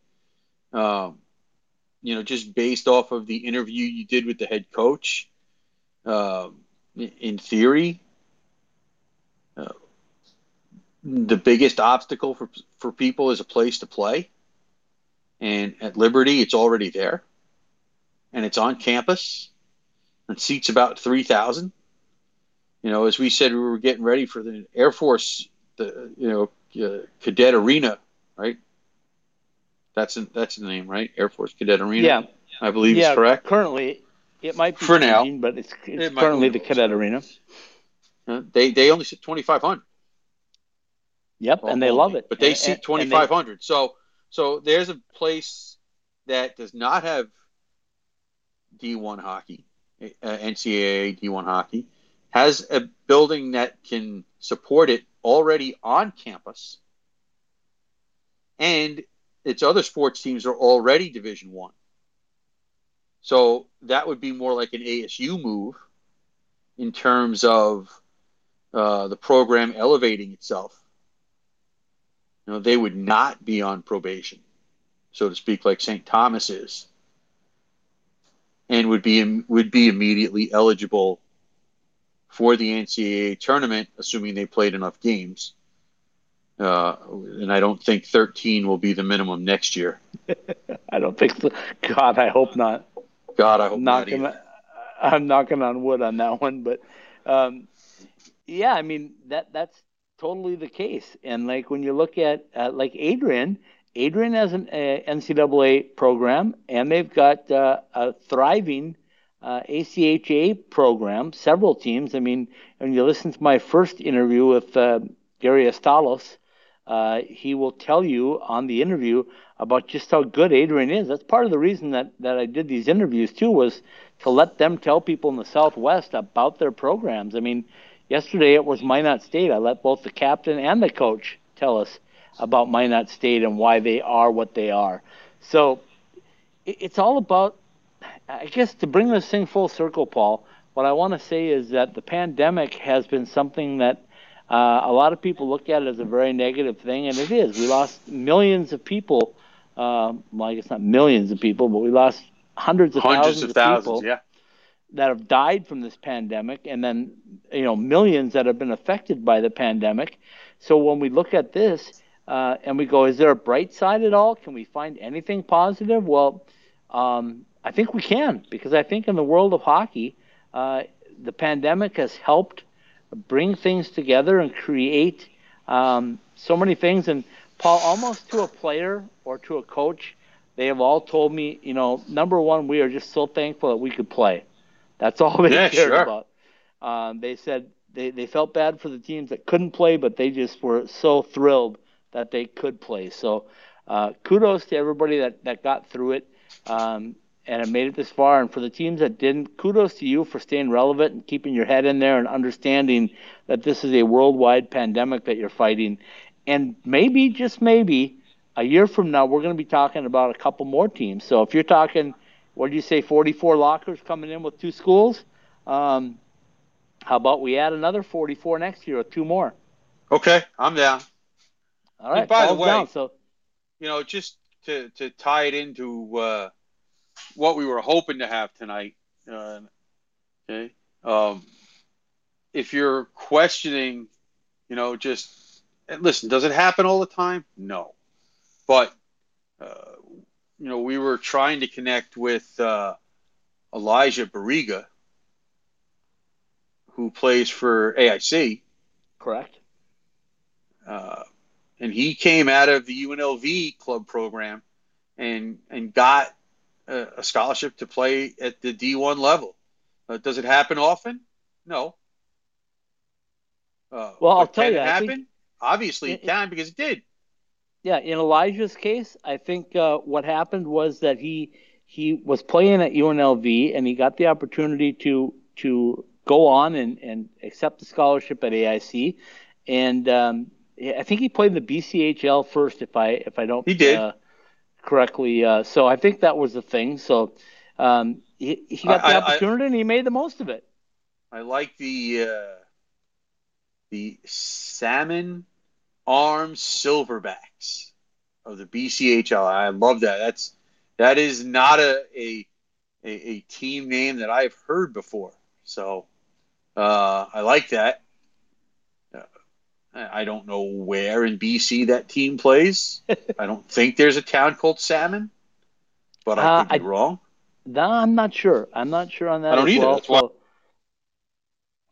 Um, you know, just based off of the interview you did with the head coach, uh, in theory, uh, the biggest obstacle for for people is a place to play. And at Liberty, it's already there, and it's on campus, and seats about three thousand. You know, as we said, we were getting ready for the Air Force, the you know, uh, Cadet Arena, right? That's a, that's the name, right? Air Force Cadet Arena. Yeah, I believe yeah. is correct. Currently, it might be For now. but it's, it's It currently the Cadet Arena. Uh, they they only sit twenty five hundred. Yep, and they love it. But they And- seat and- twenty and they- five hundred. So so there's a place that does not have D one hockey, uh, NCAA D one hockey, has a building that can support it already on campus, and its other sports teams are already Division one. So that would be more like an ASU move in terms of uh, the program elevating itself. You know, they would not be on probation, so to speak, like St. Thomas is, and would be would be immediately eligible for the NCAA tournament, assuming they played enough games. Uh, and I don't think 13 will be the minimum next year. I don't think so. God, I hope not. God, I hope not. I'm knocking on wood on that one, but um, yeah, I mean that that's totally the case. And like when you look at uh, like Adrian, Adrian has an uh, NCAA program, and they've got uh, a thriving uh, ACHA program. Several teams. I mean, when you listen to my first interview with uh, Gary Estalos, uh, he will tell you on the interview about just how good Adrian is. That's part of the reason that, that I did these interviews too was to let them tell people in the Southwest about their programs. I mean, yesterday it was Minot State. I let both the captain and the coach tell us about Minot State and why they are what they are. So it's all about, I guess, to bring this thing full circle, Paul. What I want to say is that the pandemic has been something that uh, a lot of people look at it as a very negative thing, and it is. We lost millions of people. Uh, well, I guess not millions of people, but we lost hundreds of Hundreds thousands of of thousands, people yeah. That have died from this pandemic, and then you know millions that have been affected by the pandemic. So when we look at this uh, and we go, is there a bright side at all? Can we find anything positive? Well, um, I think we can because I think in the world of hockey, uh, the pandemic has helped bring things together and create um, so many things. And Paul, almost to a player or to a coach, they have all told me, you know, number one, we are just so thankful that we could play. That's all they Yeah, cared sure. about. Um, they said they, they felt bad for the teams that couldn't play, but they just were so thrilled that they could play. So uh, kudos to everybody that, that got through it um, and have made it this far. And for the teams that didn't, kudos to you for staying relevant and keeping your head in there and understanding that this is a worldwide pandemic that you're fighting. And maybe, just maybe, a year from now, we're going to be talking about a couple more teams. So if you're talking, what do you say, 44 lockers coming in with two schools? Um, how about we add another 44 next year with two more? Okay, I'm down. All right, by the way- down. So You know, just to, to tie it into uh, what we were hoping to have tonight. Uh, okay. Um, if you're questioning, you know, just listen, does it happen all the time? No. But, uh, you know, we were trying to connect with uh, Elijah Barriga, who plays for AIC, Correct. uh, and he came out of the UNLV club program and and got a, a scholarship to play at the D1 level. Uh, does it happen often? No. Uh, Well, I'll tell can you, it happen? think- Obviously, it It- can because it did. Yeah, in Elijah's case, I think uh, what happened was that he he was playing at UNLV and he got the opportunity to to go on and, and accept the scholarship at AIC, and um, I think he played the BCHL first, if I if I don't He did. Uh, correctly. Uh, so I think that was the thing. So um, he he got I- the I- I- opportunity and he made the most of it. I like the uh, the salmon arms silverbacks of the BCHL. I love that. That's that is not a a, a, a team name that I've heard before. So uh, I like that. Uh, I I don't know where in BC that team plays. I don't think there's a town called Salmon, but I Uh, could be I- wrong. No, I'm not sure. I'm not sure on that. I don't as either. Well, That's why- so-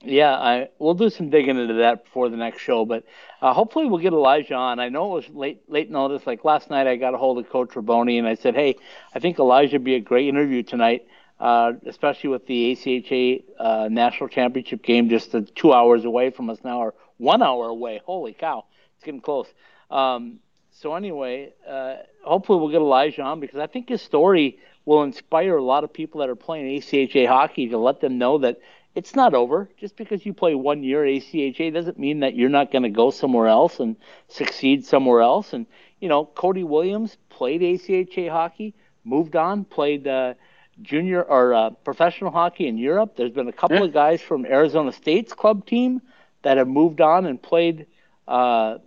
yeah, I we'll do some digging into that before the next show, but uh, hopefully we'll get Elijah on. I know it was late late notice. Like last night, I got a hold of Coach Raboni and I said, "Hey, I think Elijah would be a great interview tonight, uh, especially with the ACHA uh, national championship game just two hours away from us now, or one hour away. Holy cow, it's getting close." Um, so anyway, uh, hopefully we'll get Elijah on because I think his story will inspire a lot of people that are playing ACHA hockey to let them know that it's not over. Just because you play one year ACHA doesn't mean that you're not going to go somewhere else and succeed somewhere else. And you know, Cody Williams played ACHA hockey, moved on, played uh, junior or uh, professional hockey in Europe. There's been a couple Yeah. of guys from Arizona State's club team that have moved on and played uh,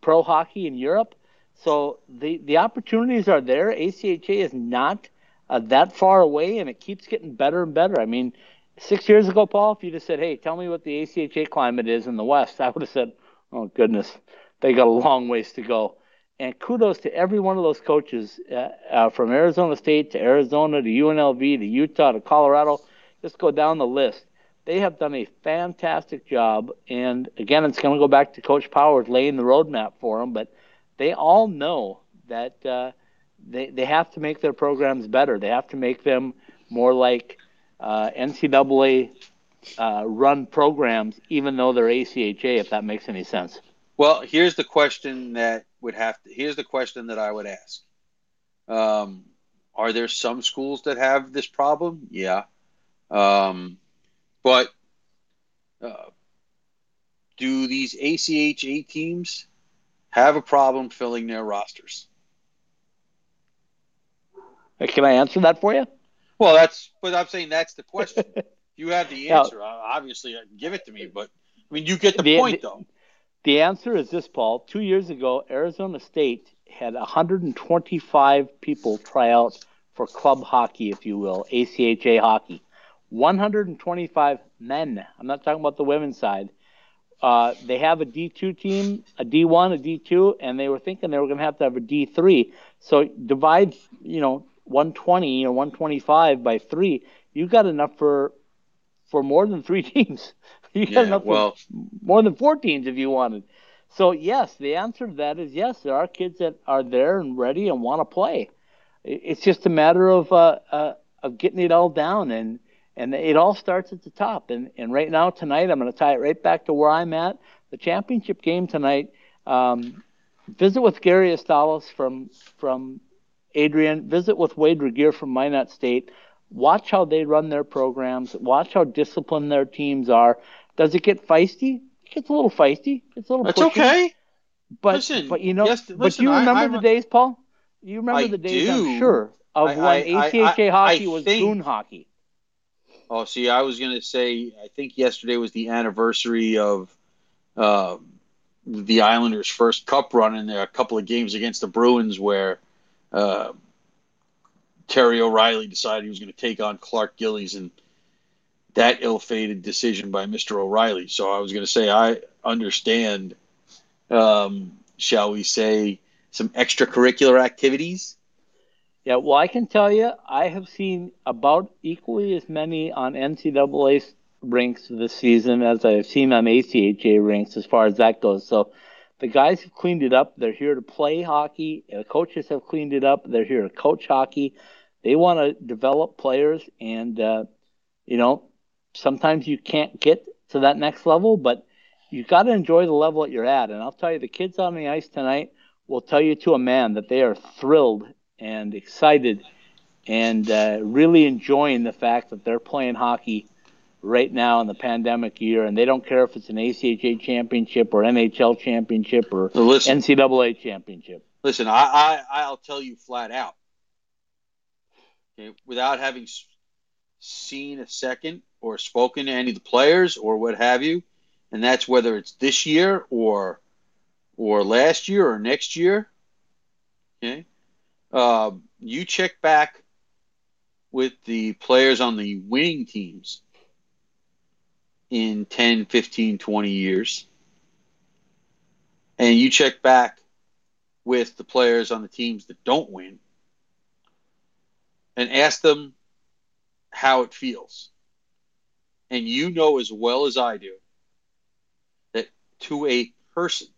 pro hockey in Europe. So the the opportunities are there. ACHA is not uh, that far away, and it keeps getting better and better. I mean, six years ago, Paul, if you just said, "Hey, tell me what the ACHA climate is in the West," I would have said, "Oh goodness, they got a long ways to go." And kudos to every one of those coaches uh, uh, from Arizona State to Arizona to UNLV to Utah to Colorado. Just go down the list. They have done a fantastic job. And again, it's going to go back to Coach Powers laying the roadmap for them. But they all know that uh, they they have to make their programs better. They have to make them more like uh, NCAA uh, run programs, even though they're ACHA. If that makes any sense. Well, here's the question that would have to. Here's the question that I would ask. Um, are there some schools that have this problem? Yeah, um, but uh, do these ACHA teams have a problem filling their rosters? Can I answer that for you? Well, that's. But I'm saying that's the question. you have the answer. uh, Obviously, uh, give it to me. But I mean, you get the The- point, the- though. The answer is this, Paul. Two years ago, Arizona State had 125 people try out for club hockey, if you will, ACHA hockey. 125 men. I'm not talking about the women's side. Uh, they have a D2 team, a D1, a D2, and they were thinking they were going to have to have a D3. So divide, you know, 120 or 125 by three. You got enough for for more than three teams. You got Yeah, enough for more than four teams if you wanted. So yes, the answer to that is yes. There are kids that are there and ready and want to play. It's just a matter of uh, uh, of getting it all down and and it all starts at the top. And and right now tonight, I'm going to tie it right back to where I'm at. The championship game tonight. Um, visit with Gary Estalos from from Adrian. Visit with Wade Regier from Minot State. Watch how they run their programs. Watch how disciplined their teams are. Does it get feisty? It gets a little feisty. It's a little. that's pushy. okay. But Listen, but you know, yes, but listen, you remember I'm the days, Paul? You remember I the days, do. I'm sure, of I- when I- I- ACHA I- hockey I was think- goon hockey. Oh, see, I was going to say, I think yesterday was the anniversary of uh, the Islanders' first cup run, in there a couple of games against the Bruins where uh, Terry O'Reilly decided he was going to take on Clark Gillies, and that ill-fated decision by Mr. O'Reilly. So I was going to say, I understand, um, shall we say, some extracurricular activities Yeah, well, I can tell you, I have seen about equally as many on NCAA rinks this season as I've seen on ACHA rinks as far as that goes. So the guys have cleaned it up. They're here to play hockey. The coaches have cleaned it up. They're here to coach hockey. They want to develop players, and uh, you know, sometimes you can't get to that next level, but you've got to enjoy the level that you're at. And I'll tell you, the kids on the ice tonight will tell you to a man that they are thrilled and excited and uh, really enjoying the fact that they're playing hockey right now in the pandemic year, and they don't care if it's an ACHA championship or NHL championship or So listen, NCAA championship. listen. I, I I'll tell you flat out. Okay, without having seen a second or spoken to any of the players or what have you, and that's whether it's this year or or last year or next year. Okay, uh, you check back with the players on the winning teams in 10, 15, 20 years. And you check back with the players on the teams that don't win and ask them how it feels. And you know as well as I do that to a person,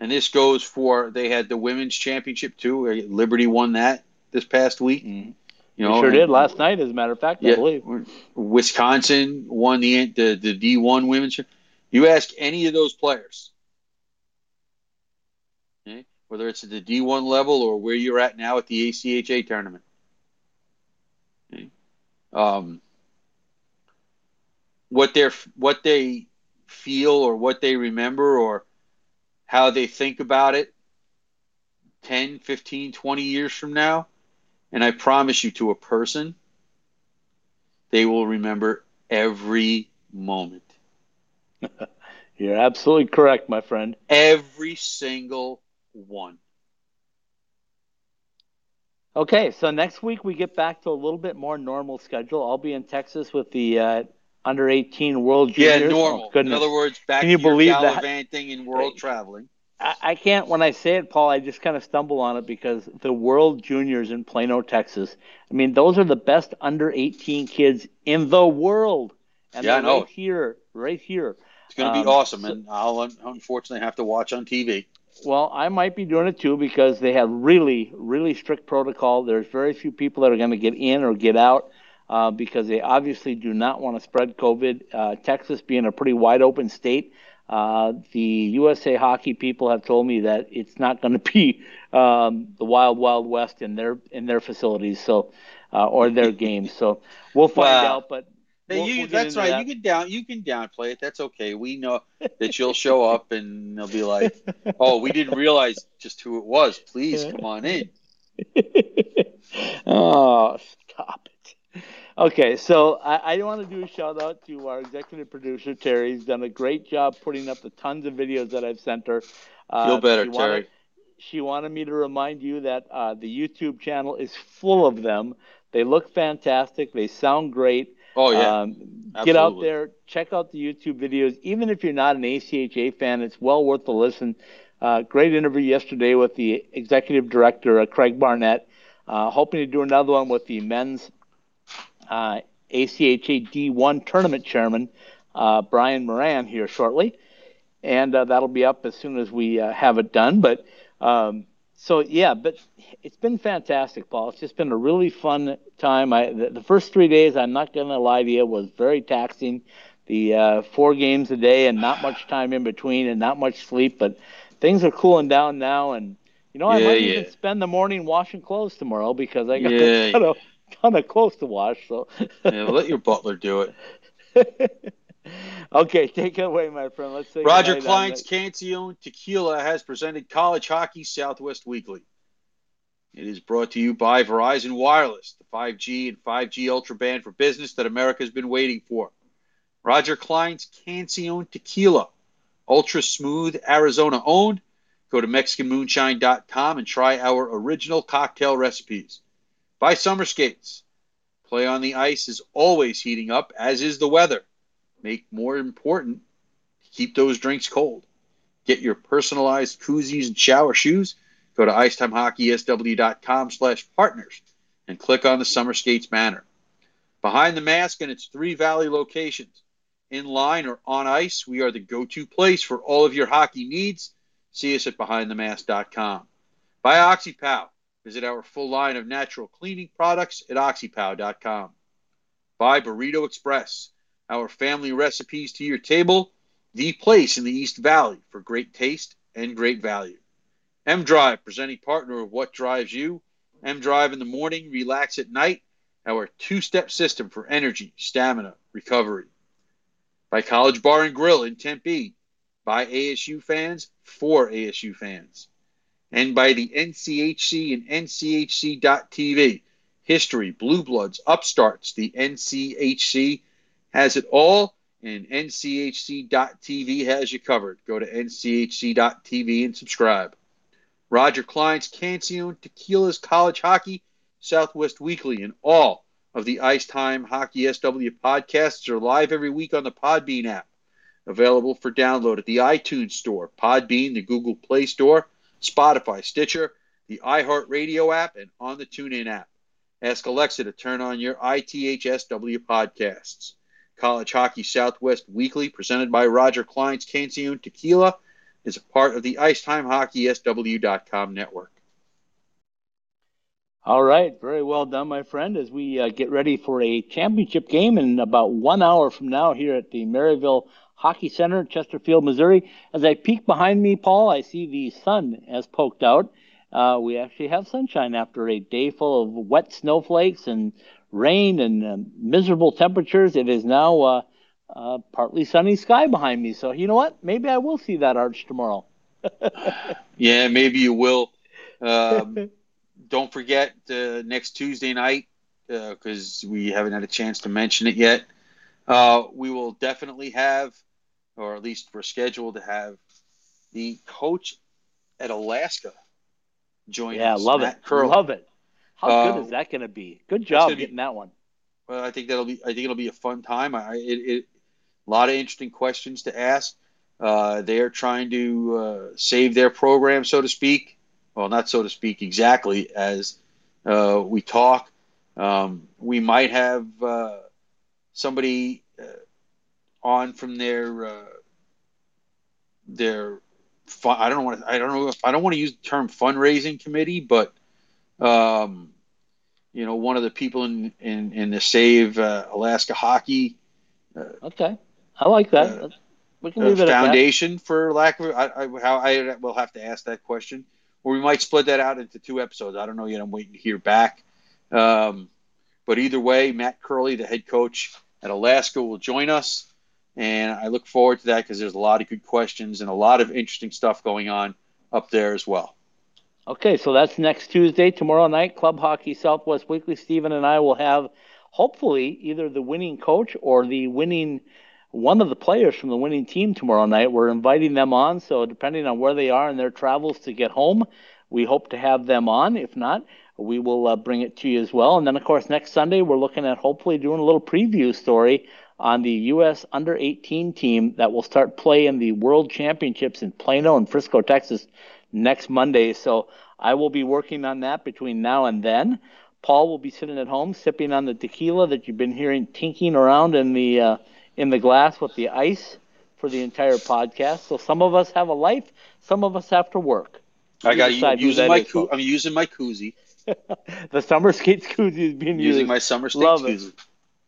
and this goes for they had the women's championship too. Liberty won that this past week. Mhm. You know, sure and- did last night, as a matter of fact, I believe. Wisconsin won the the, the D one women's. You ask any of those players, okay, whether it's at the D one level or where you're at now at the ACHA tournament, okay, um, what they what they feel or what they remember or how they think about it 10, 15, 20 years from now, and I promise you to a person, they will remember every moment. You're absolutely correct, my friend. Every single one. Okay, so next week we get back to a little bit more normal schedule. I'll be in Texas with the uh, under 18 World Juniors. Yeah, normal. Oh, In other words, back Can you to your believe that? gallivanting and world traveling. I, I can't, when I say it, Paul, I just kind of stumble on it because the World Juniors in Plano, Texas. I mean, those are the best under 18 kids in the world. And Yeah, I they're know. right here, right here. It's going to be Um, awesome, so- and I'll unfortunately have to watch on TV. Well, I might be doing it too because they have really, really strict protocol. There's very few people that are going to get in or get out uh, because they obviously do not want to spread COVID. Uh, Texas being a pretty wide open state, uh, the USA Hockey people have told me that it's not going to be um, the wild, wild west in their in their facilities, so uh, or their games. So we'll find Wow. out. But we'll- you, we'll that's right. that. You can down you can downplay it. That's okay. We know that you'll show up and they'll be like, "Oh, we didn't realize just who it was. Please come on in." oh, stop it. Okay, so I, I want to do a shout out to our executive producer, Terry. He's done a great job putting up the tons of videos that I've sent her. Uh, Feel better, she Terry. Wanted, she wanted me to remind you that uh, the YouTube channel is full of them. They look fantastic. They sound great. Oh yeah, Um, get out there, check out the YouTube videos. Even if you're not an ACHA fan, it's well worth the listen. Uh, great interview yesterday with the executive director, uh, Craig Barnett. Uh, hoping to do another one with the men's uh, ACHA D1 tournament chairman, uh, Brian Moran, here shortly. And uh, that'll be up as soon as we uh, have it done. But um, so, yeah, but it's been fantastic, Paul. It's just been a really fun time. I, the, the first three days, I'm not going to lie to you, was very taxing. The uh, four games a day and not much time in between and not much sleep. But things are cooling down now. And, you know, I Yeah, might yeah. even spend the morning washing clothes tomorrow because I got Yeah, ton of, close to wash. So, yeah. Let your butler do it. okay, take it away, my friend. Let's say Roger Clyne's Cancion Tequila has presented College Hockey Southwest Weekly. It is brought to you by Verizon Wireless, the 5G and 5G Ultra Band for business that America has been waiting for. Roger Clyne's Cancion Tequila, ultra smooth, Arizona owned. Go to MexicanMoonshine.com and try our original cocktail recipes. Buy summer skates. Play on the ice is always heating up, as is the weather. Make more important keep those drinks cold. Get your personalized koozies and shower shoes Go to icetimehockeysw.com slash partners and click on the Summer Skates banner. Behind the mask and its three valley locations, in line or on ice, we are the go-to place for all of your hockey needs. See us at behindthemask.com. Buy OxyPow. Visit our full line of natural cleaning products at oxypow.com. Buy Burrito Express, our family recipes to your table, the place in the East Valley for great taste and great value. M Drive, presenting partner of What Drives You. M Drive in the morning, relax at night. Our two step system for energy, stamina, recovery. By College Bar and Grill in Tempe. By ASU fans for ASU fans. And by the NCHC and NCHC.TV. History, Blue Bloods, Upstarts, the NCHC has it all, and NCHC.TV has you covered. Go to NCHC.TV and subscribe. Roger Clyne's Cancion Tequila's College Hockey, Southwest Weekly, and all of the Ice Time Hockey SW podcasts are live every week on the Podbean app. Available for download at the iTunes Store, Podbean, the Google Play Store, Spotify, Stitcher, the iHeartRadio app, and on the TuneIn app. Ask Alexa to turn on your ITHSW podcasts. College Hockey Southwest Weekly, presented by Roger Clyne's Cancion Tequila, is a part of the IcetimeHockeySW.com network. All right, very well done, my friend. As we uh, get ready for a championship game in about one hour from now here at the Maryville Hockey Center, in Chesterfield, Missouri. As I peek behind me, Paul, I see the sun has poked out. Uh, we actually have sunshine after a day full of wet snowflakes and rain and uh, miserable temperatures. It is now uh, uh, partly sunny sky behind me. So you know what? Maybe I will see that arch tomorrow. yeah, maybe you will. Um, don't forget uh, next Tuesday night because uh, we haven't had a chance to mention it yet. Uh, we will definitely have, or at least we're scheduled to have, the coach at Alaska join yeah, us. love Matt it. Curl. Love it. How Uh, good is that going to be? Good job gonna be- getting that one. Well, I think that'll be. I think it'll be a fun time. I, it, it a lot of interesting questions to ask. Uh, they are trying to uh, save their program, so to speak. Well, not so to speak exactly as uh, we talk. Um, we might have uh, somebody on from their uh, their. Fun, I don't want to. I don't know. If, I don't want to use the term fundraising committee, but um, you know, one of the people in in, in the Save uh, Alaska Hockey Okay, I like that. Uh, we can uh, leave it at that. foundation, for lack of I, I, how I will have to ask that question, or we might split that out into two episodes. I don't know yet. I'm waiting to hear back. Um, but either way, Matt Curley, the head coach at Alaska, will join us, and I look forward to that because there's a lot of good questions and a lot of interesting stuff going on up there as well. Okay, so that's next Tuesday. Tomorrow night, Club Hockey Southwest Weekly. Stephen and I will have hopefully either the winning coach or the winning one of the players from the winning team tomorrow night. We're inviting them on, so depending on where they are in their travels to get home, we hope to have them on. If not, we will uh, bring it to you as well. And then, of course, next Sunday, we're looking at hopefully doing a little preview story on the U.S. under 18 team that will start playing the World Championships in Plano and Frisco, Texas next Monday. So I will be working on that between now and then. Paul will be sitting at home sipping on the tequila that you've been hearing tinking around in the uh, in the glass with the ice for the entire podcast. So some of us have a life, some of us have to work. I You got I'm using my folks. I'm using my koozie, the summer skates koozie is being used. using used. my summer state Love it. koozie.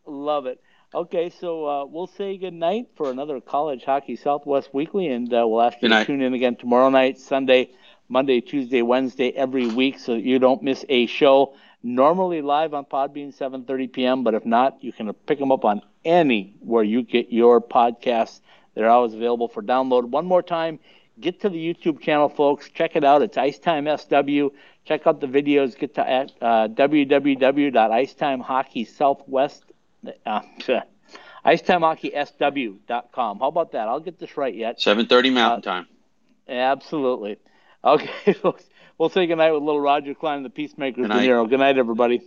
Love it. Okay, so uh, we'll say good night for another College Hockey Southwest Weekly, and uh, we'll ask you to tune in again tomorrow night, Sunday, Monday, Tuesday, Wednesday, every week, so that you don't miss a show. Normally live on Podbean, 7:30 p.m., but if not, you can pick them up on any where you get your podcasts. They're always available for download. One more time, get to the YouTube channel, folks. Check it out. It's Icetime SW. Check out the videos. Get to at, uh, www.icetimehockeysouthwest uh, IcetimeHockeySW.com. How about that? I'll get this right yet. 7:30 Mountain Uh, Time. Absolutely. Okay, folks. We'll say goodnight with little Roger Clyne and the Peacemakers, Good De. Niro. Good night, everybody.